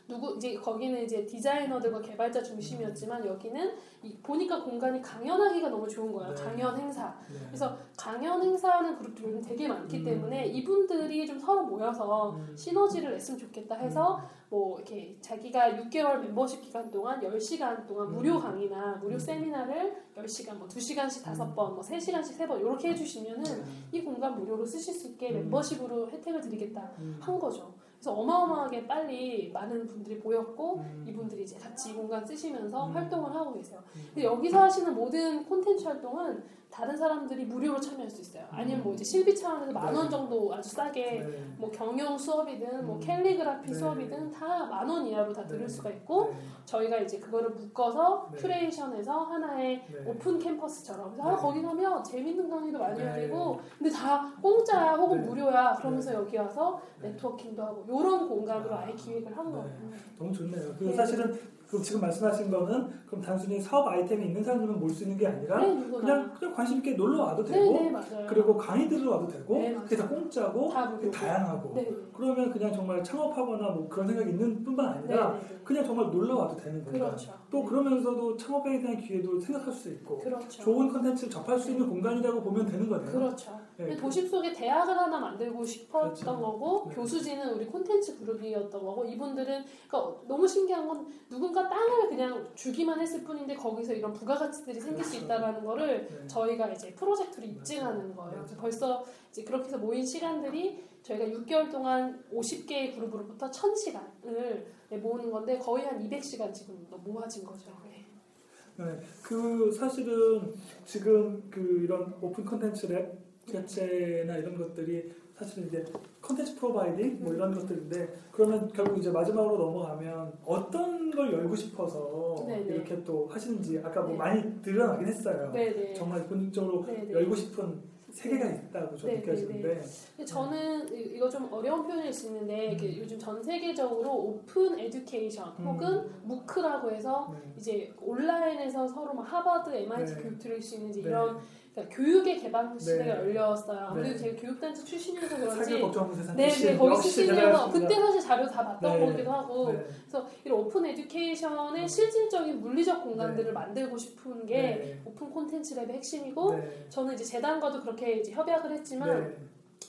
누구 이제 거기는 이제 디자이너들과 개발자 중심이었지만 여기는 이- 보니까 공간이 강연하기가 너무 좋은 거예요. 네. 강연 행사. 네. 그래서 강연 행사하는 그룹들이 요즘 되게 많기 음. 때문에 이분들이 좀 서로 모여서 음. 시너지를 냈으면 좋겠다 해서 뭐 이렇게 자기가 6개월 멤버십 기간 동안 10시간 동안 음. 무료 강의나 무료 음. 세미나를 10시간 뭐 2시간씩 5번 뭐 3시간씩 3번 이렇게 해주시면은 이 공간 무료로 쓰실 수 있게 음. 멤버십으로 혜택을 드리겠다 음. 한 거죠. 그래서 어마어마하게 빨리 많은 분들이 모였고 음. 이분들이 이제 같이 이 공간 쓰시면서 음. 활동을 하고 계세요. 음. 근데 여기서 하시는 모든 콘텐츠 활동은 다른 사람들이 무료로 참여할 수 있어요. 아니면 뭐 이제 실비 차원에서 만원 네. 정도 아주 싸게 네. 뭐 경영 수업이든 뭐 음. 캘리그라피 네. 수업이든 다 만 원 이하로 다 들을 네. 수가 있고 네. 저희가 이제 그거를 묶어서 네. curation해서 하나의 네. 오픈 캠퍼스처럼 그래서 네. 아, 거기 가면 재밌는 강의도 많이 네. 열리고 근데 다 공짜야 혹은 네. 무료야 그러면서 네. 여기 와서 네. networking도 하고 이런 공간으로 아. 아예 기획을 한 네. 거예요. 너무 좋네요. 그 네. 사실은 그 지금 말씀하신 거는 그럼 단순히 사업 아이템이 있는 사람들만 올 수 있는 게 아니라 네. 그냥 그냥 관심 있게 놀러 와도 네, 되고 네, 맞아요. 그리고 강의 들으러 와도 되고 네. 그게 다 공짜고 다 그게. 다양하고 네. 그러면 그냥 정말 창업하거나 뭐 그런 생각이 있는 뿐만 아니라 네, 네, 네. 그냥 정말 놀러 와도 되는 거예요. 그렇죠. 또 네. 그러면서도 창업에 대한 기회도 생각할 수 있고 그렇죠. 좋은 컨텐츠를 접할 수 있는 공간이라고 보면 되는 거네요. 그렇죠. 네. 근데 도심 속에 대학을 하나 만들고 싶었던 그렇죠. 거고 네. 교수진은 우리 콘텐츠 그룹이었던 거고 이분들은 그러니까 너무 신기한 건 누군가 땅을 그냥 주기만 했을 뿐인데 거기서 이런 부가가치들이 생길 수 그렇죠. 있다라는 거를 네. 저희가 이제 프로젝트로 입증하는 거예요. 그래서 벌써 이제 그렇게 해서 모인 시간들이 저희가 6개월 동안 50개의 그룹으로부터 1000시간을 모으는 건데 거의 한 200시간 지금 모아진 거죠. 네. 네, 그 사실은 지금 그 이런 open contents lab 자체나 이런 것들이 사실은 이제 contents providing 뭐 이런 것들인데 그러면 결국 이제 마지막으로 넘어가면 어떤 걸 열고 싶어서 네네. 이렇게 또 하시는지 아까 뭐 네. 많이 드러나긴 했어요. 네네. 정말 본능적으로 네네. 열고 싶은 세계가 있다고 저 네, 느껴지는데 저는 이- 이거 좀 어려운 표현일 수 있는데 음. 요즘 전 세계적으로 open education 음. 혹은 MOOC이라고 해서 네. 이제 온라인에서 서로 막 하버드, MIT 네. 교육 들을 수 있는 이제 네. 이런 그러니까 교육의 개방 시대가 네. 열렸어요. 아무래도 네. 제가 교육단체 출신이어서 그런지 세상 네, 네, 거기 출신이어서. 그때 사실 자료 다 봤던 네. 거기도 하고 네. 그래서 이런 open education의 실질적인 물리적 공간들을 네. 만들고 싶은 게 네. open contents lab의 핵심이고 네. 저는 이제 재단과도 그렇게 이제 협약을 했지만 네.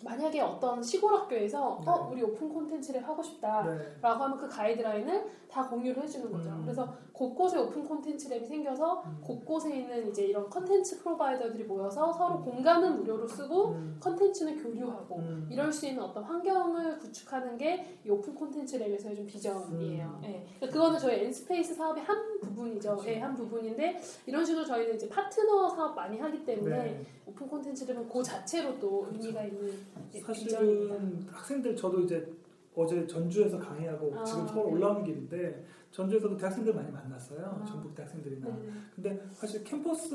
만약에 어떤 시골 학교에서 네. 어 우리 open contents를 하고 싶다라고 네. 하면 그 가이드라인을 다 공유를 해주는 거죠. 음. 그래서 곳곳에 open contents lab이 생겨서 음. 곳곳에 있는 이제 이런 contents provider들이 모여서 서로 음. 공간은 무료로 쓰고 음. 컨텐츠는 교류하고 음. 이럴 수 있는 어떤 환경을 구축하는 게 이 open contents lab에서의 좀 비전이에요. 그러니까 그거는 저희 N_SPACE 사업의 한 부분이죠. 그렇죠. 예, 한 부분인데 이런 식으로 저희는 이제 파트너 사업 많이 하기 때문에 네. open contents lab은 그 자체로 또 의미가 있는 예, 비전입니다. 사실은 학생들 저도 이제 어제 전주에서 강의하고 아, 지금 서울 네. 올라오는 길인데 전주에서도 대학생들 많이 만났어요. 아. 전북 대학생들이나. 네. 근데 사실 캠퍼스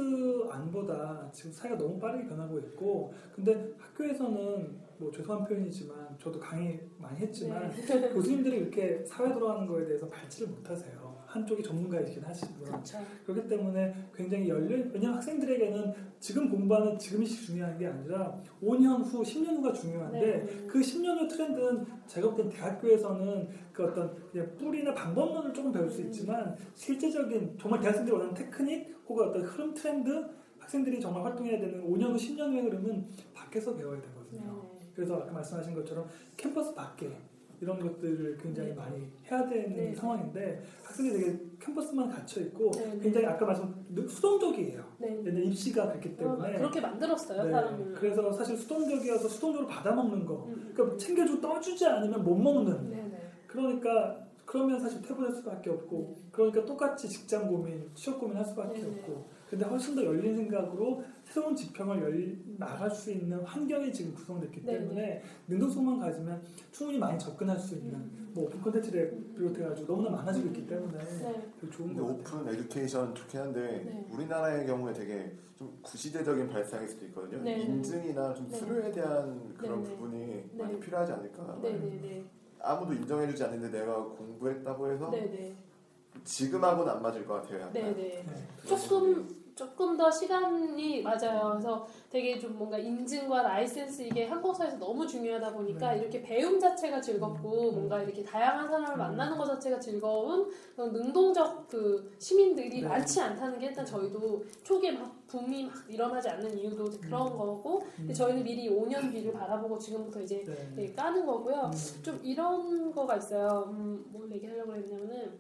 안보다 지금 사회가 너무 빠르게 변하고 있고 근데 학교에서는 뭐 죄송한 표현이지만 저도 강의 많이 했지만 네. 교수님들이 이렇게 사회 돌아가는 거에 대해서 발치를 못하세요. 한쪽이 전문가이긴 하시고요. 그렇죠. 그렇기 때문에 굉장히 열린 왜냐하면 학생들에게는 지금 공부하는 지금이 중요한 게 아니라 5년 후, 10년 후가 중요한데 네. 그 10년 후 트렌드는 제가 볼 땐 대학교에서는 그 어떤 뿌리나 방법론을 조금 배울 수 있지만 실제적인 정말 대학생들이 원하는 테크닉 혹은 어떤 흐름 트렌드 학생들이 정말 활동해야 되는 5년 후, 10년 후의 흐름은 밖에서 배워야 되거든요. 네. 그래서 아까 말씀하신 것처럼 캠퍼스 밖에 이런 것들을 굉장히 네. 많이 해야 되는 네. 상황인데 학생들이 되게 캠퍼스만 갇혀 있고 네, 네. 굉장히 아까 말씀 수동적이에요. 네. 근데 입시가 그렇기 때문에 그렇게 만들었어요 네. 사람을. 그래서 사실 수동적이어서 수동적으로 받아먹는 거. 음. 그러니까 챙겨주고 떠주지 않으면 못 먹는. 그러니까 그러면 사실 퇴보할 수밖에 없고 그러니까 똑같이 직장 고민, 취업 고민 할 수밖에. 없고 근데 훨씬 더 열린 생각으로 새로운 지평을 열, 나갈 수 있는 환경이 지금 구성됐기 네네. 때문에 능동성만 가지면 충분히 많이 접근할 수 있는 음. 뭐 open contents를 비롯해가지고 너무나 많아지고 있기 때문에 네. 되게 좋은 같아요. open education 좋긴 한데 네. 우리나라의 경우에 되게 좀 구시대적인 발상일 수도 있거든요. 네. 인증이나 좀 네. 수료에 대한 그런 네, 네. 부분이 네. 많이 필요하지 않을까. 아무도 인정해주지 않는데 내가 공부했다고 해서 네네. 지금하고는 안 맞을 것 같아요. 약간. 네네. 조금. 조금 더 시간이 맞아요. 그래서 되게 좀 뭔가 인증과 라이센스 이게 한국 사회에서 너무 중요하다 보니까 네. 이렇게 배움 자체가 즐겁고 음. 뭔가 이렇게 다양한 사람을 음. 만나는 것 자체가 즐거운 그런 능동적 그 시민들이 네. 많지 않다는 게 일단 저희도 초기에 막 붐이 막 일어나지 않는 이유도 그런 음. 거고 근데 저희는 미리 5년 뒤를 바라보고 지금부터 이제 네. 되게 까는 거고요. 음. 좀 이런 거가 있어요. 음, 뭘 얘기하려고 했냐면은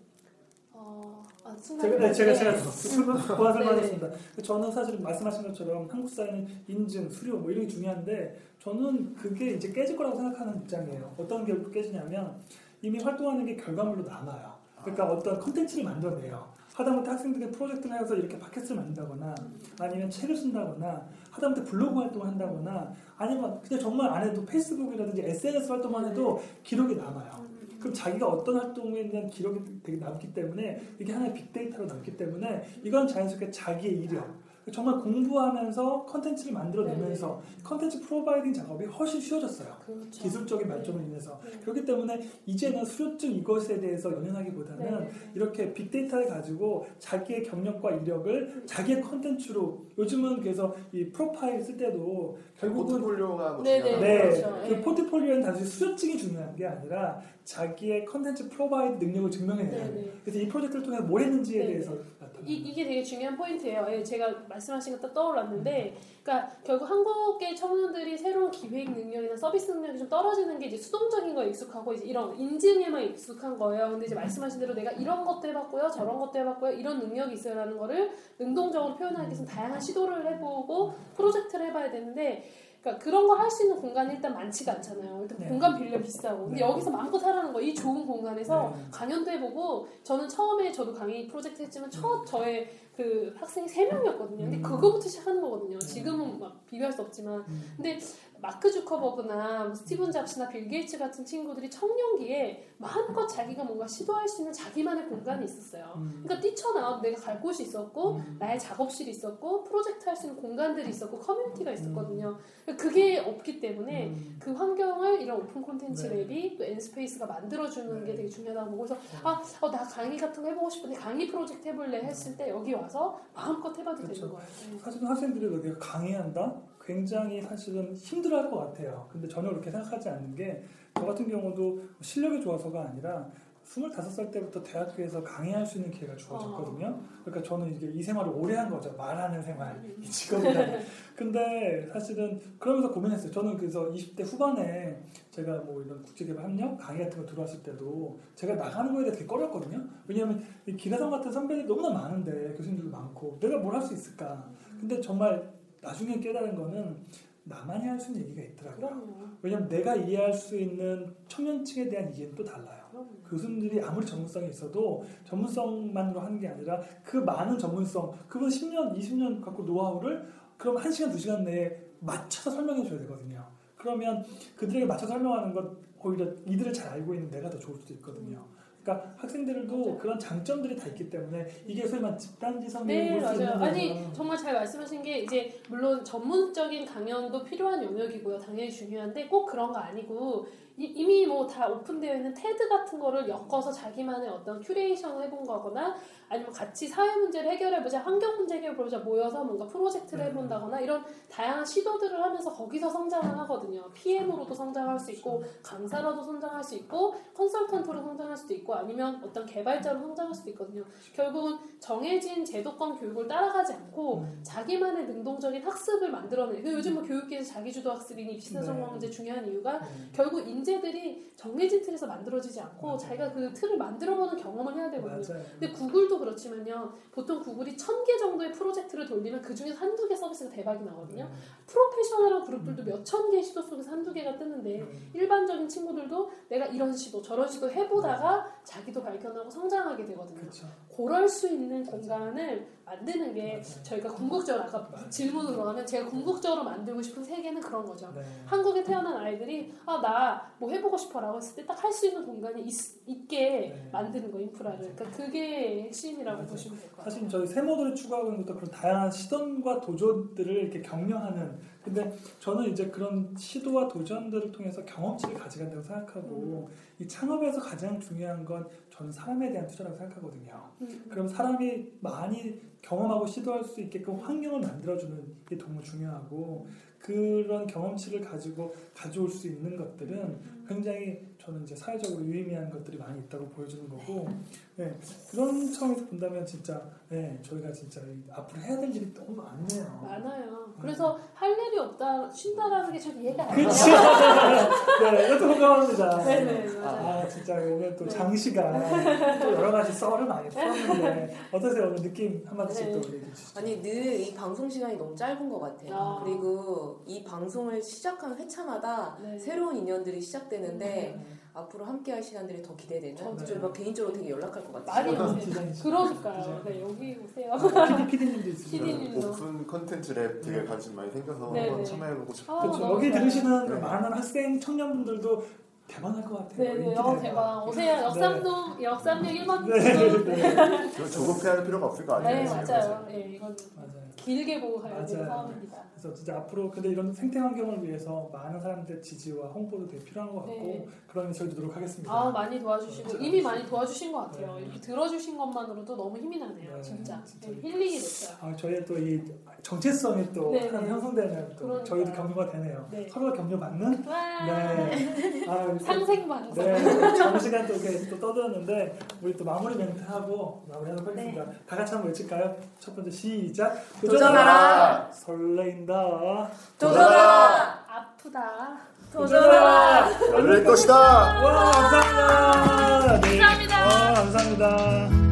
어, 아, 제가 네, 제가 제가 네. 고한 네. 설명하겠습니다. 저는 사실 말씀하신 것처럼 한국 사회는 인증, 수료 뭐 이런 게 중요한데 저는 그게 이제 깨질 거라고 생각하는 입장이에요. 어떤 게 깨지냐면 이미 활동하는 게 결과물로 남아요. 그러니까 어떤 컨텐츠를 만들어내요. 하다못해 학생들이 프로젝트를 해서 이렇게 팟캐스트를 만든다거나 아니면 책을 쓴다거나 하다못해 블로그 활동을 한다거나 아니면 그냥 정말 안 해도 페이스북이라든지 SNS 활동만 해도 기록이 남아요. 그럼 자기가 어떤 활동에 대한 기록이 되게 남기 때문에 이게 하나의 빅데이터로 남기 때문에 이건 자연스럽게 자기의 이력 정말 공부하면서 컨텐츠를 만들어내면서 contents providing 작업이 훨씬 쉬워졌어요. 그렇죠. 기술적인 발전으로 인해서 네. 그렇기 때문에 이제는 수료증 이것에 대해서 연연하기보다는 네. 이렇게 빅데이터를 가지고 자기의 경력과 이력을 자기의 컨텐츠로 요즘은 그래서 이 프로파일 쓸 때도 결국은 포트폴리오가 뭐 네네. 중요하다. 네, 그렇죠. 그 예. 포트폴리오는 단지 수료증이 중요한 게 아니라 자기의 contents provide 능력을 네. 네. 그래서 이 프로젝트를 통해서 뭘 했는지에 네, 대해서 이, 이게 되게 중요한 포인트예요. 예, 제가 말씀하신 거딱 떠올랐는데, 그러니까 결국 한국의 청년들이 새로운 기획 능력이나 서비스 능력이 좀 떨어지는 게 이제 수동적인 거에 익숙하고 이제 이런 인증에만 익숙한 거예요. 근데 이제 말씀하신 대로 내가 이런 것도 해봤고요, 저런 것도 해봤고요, 이런 능력이 있어요라는 거를 능동적으로 표현하기 위해서 다양한 시도를 해보고 프로젝트를 해봐야 되는데. 그러니까 그런 거 할 수 있는 공간이 일단 많지가 않잖아요. 일단 네. 공간 빌려 비싸고. 근데 네. 여기서 마음껏 하라는 거, 이 좋은 공간에서 네. 강연도 해보고 저는 처음에 저도 강의 프로젝트 했지만 첫 저의 그 학생이 세 명이었거든요. 근데 음. 그거부터 시작하는 거거든요. 지금은 막 비교할 수 없지만. 음. 근데 마크 주커버그나 뭐 스티븐 잡스나 빌 게이츠 같은 친구들이 청년기에 마음껏 자기가 뭔가 시도할 수 있는 자기만의 공간이 있었어요. 음. 그러니까 뛰쳐나와도 내가 갈 곳이 있었고 음. 나의 작업실이 있었고 프로젝트 할 수 있는 공간들이 있었고 커뮤니티가 있었거든요. 그게 없기 때문에 음. 그 환경을 이런 open contents 네. lab이 또 N_SPACE가 만들어주는 게 네. 되게 중요하다고 보고 그래서 아, 어, 나 강의 같은 거 해보고 싶은데 강의 프로젝트 해볼래 했을 때 여기 와서 마음껏 해봐도 그렇죠. 되는 거예요. 네. 사실은 학생들이 여기 강의한다? 굉장히 사실은 힘들어할 것 같아요. 근데 전혀 그렇게 생각하지 않는 게 저 같은 경우도 실력이 좋아서가 아니라 25살 때부터 대학교에서 강의할 수 있는 기회가 주어졌거든요. 그러니까 저는 이게 이 생활을 오래 한 거죠. 말하는 생활, 이 직업이라는. 근데 사실은 그러면서 고민했어요. 저는 그래서 20대 후반에 제가 뭐 이런 국제개발 협력 강의 같은 거 들어왔을 때도 제가 나가는 거에 대해 되게 꺼렸거든요. 왜냐하면 이 기라성 같은 선배들이 너무나 많은데 교수님들도 많고 내가 뭘 할 수 있을까. 근데 정말 나중에 깨달은 거는 나만이 할 수 있는 얘기가 있더라고요. 그럼요. 왜냐면 내가 이해할 수 있는 청년층에 대한 이해는 또 달라요. 그럼요. 교수님들이 아무리 전문성이 있어도 전문성만으로 하는 게 아니라 그 많은 전문성, 그분 10년, 20년 갖고 노하우를 그럼 1시간, 2시간 내에 맞춰서 설명해 줘야 되거든요. 그러면 그들에게 맞춰 설명하는 것 오히려 이들을 잘 알고 있는 내가 더 좋을 수도 있거든요. 그러니까 학생들도. 그런 장점들이 다 있기 때문에 이게 소위 말 집단 지성이 네, 맞아요. 아니, 거죠. 정말 잘 말씀하신 게 이제 물론 전문적인 강연도 필요한 영역이고요. 당연히 중요한데 꼭 그런 거 아니고 이- 이미 뭐 다 오픈되어 있는 테드 같은 거를 엮어서 자기만의 어떤 큐레이션을 해본 거거나 아니면 같이 사회 문제를 해결해보자, 환경 문제 해결해보자 모여서 뭔가 프로젝트를 네. 해본다거나 이런 다양한 시도들을 하면서 거기서 성장을 하거든요. PM으로도 성장할 수 있고 강사로도 성장할 수 있고 컨설턴트로 성장할 수도 있고 아니면 어떤 개발자로 성장할 수도 있거든요. 결국은 정해진 제도권 교육을 따라가지 않고 음. 자기만의 능동적인 학습을 만들어내. 그 요즘 뭐 교육계에서 자기주도 학습이니 입시사 네. 전공 문제 중요한 이유가 네. 결국 인재 들이 정해진 틀에서 만들어지지 않고 맞아요. 자기가 그 틀을 만들어보는 경험을 해야 되거든요. 맞아요. 근데 구글도 그렇지만요. 보통 구글이 천 개 정도의 프로젝트를 돌리면 그 중에서 한두 개 서비스가 대박이 나거든요. 네. 프로페셔널한 그룹들도 몇 천개 시도 속에서 한두 개가 뜨는데 음. 일반적인 친구들도 내가 이런 시도 저런 시도 해보다가 자기도 발견하고 성장하게 되거든요. 그렇죠. 그럴 수 있는 공간을 만드는 게 맞아요. 저희가 궁극적으로 아까 질문으로 하면 제가 궁극적으로 만들고 싶은 세계는 그런 거죠. 네. 한국에 태어난 아이들이 아 나뭐 해보고 싶어라고 했을 때 딱 할 수 있는 공간이 있, 게 네. 만드는 거 인프라를. 그러니까 그게 중심이라고 맞아요. 보시면 될 것 같아요. 사실 저희 세모들을 추구하고 있는 것도 그런 다양한 시도과 도전들을 이렇게 격려하는 근데 저는 이제 그런 시도와 도전들을 통해서 경험치를 가져간다고 생각하고 이 창업에서 가장 중요한 건 저는 사람에 대한 투자라고 생각하거든요. 음, 그럼 사람이 많이 경험하고 시도할 수 있게끔 환경을 만들어주는 게 너무 중요하고 그런 경험치를 가지고 가져올 수 있는 것들은 굉장히 저는 이제 사회적으로 유의미한 것들이 많이 있다고 보여주는 거고 네, 그런 차원에서 본다면 진짜 네, 저희가 진짜 이- 앞으로 해야 될 일이 너무 많네요. 많아요. 그래서 할 일이 없다, 쉰다라는 게 참 이해가 안 가요. 그렇죠. 네, 이것도 공감합니다. 네네, 맞아요. 아 진짜 오늘 또 네. 장시간 또 여러 가지 썰을 많이 풀었는데 어떠세요 오늘 느낌 한마디씩 네. 또 얘기해 주시죠. 아니 늘 이 방송 시간이 너무 짧은 것 같아요. 아. 그리고 이 방송을 시작한 회차마다 네. 새로운 인연들이 시작되는데 네. 앞으로 함께할 시간들이 더 기대되는. 저도요. 저희 막 개인적으로 되게 연락할 것 같아요. 오세요. 디자인이시죠? 그러니까요. 디자인. 네, 여기 오세요. PD PD님도 있으시죠. open contents lab 되게 관심 많이 생겨서 네, 한번 네. 참여해보고 아, 그렇죠. 너무 여기. 들으시는 그 네. 많은 학생 청년분들도 대박날 것 같아요. 네네, 어, 대박. 대박. 오세요. 역삼동, 역삼역 1번 네. 네. 네. 조급해할 필요가 없을 거 아니에요. 네, 맞아요. 네, 이건 맞아요. 길게 보고 가야 되는. 사업입니다. 그래서 진짜 앞으로 근데 이런 생태 환경을 위해서 많은 사람들의 지지와 홍보도 되게 필요한 것 같고 네. 그러면 저희도 노력하겠습니다. 아, 많이 도와주시고 그렇죠. 이미 많이 도와주신 것 같아요. 네. 이렇게 들어주신 것만으로도 너무 힘이 나네요. 네, 진짜. 진짜. 네, 힐링이 됐어요. 아, 저희의 또이 정체성이 또 네, 하나 네. 형성되면 또 그러니까요. 저희도 격려가 되네요. 네. 서로가 격려받는 와, 네. 아, 이렇게 상생 방송. 네, 장시간 또 이렇게 또 떠들었는데 우리 또 마무리 멘트 하고 마무리하도록 하겠습니다. 네. 다 같이 한번 외칠까요? 첫 번째 시작. 도전하라! 설레인다. 도전하라! 아프다. 도전하라! 열릴 것이다. 와 감사합니다. 네. 감사합니다. 아, 감사합니다.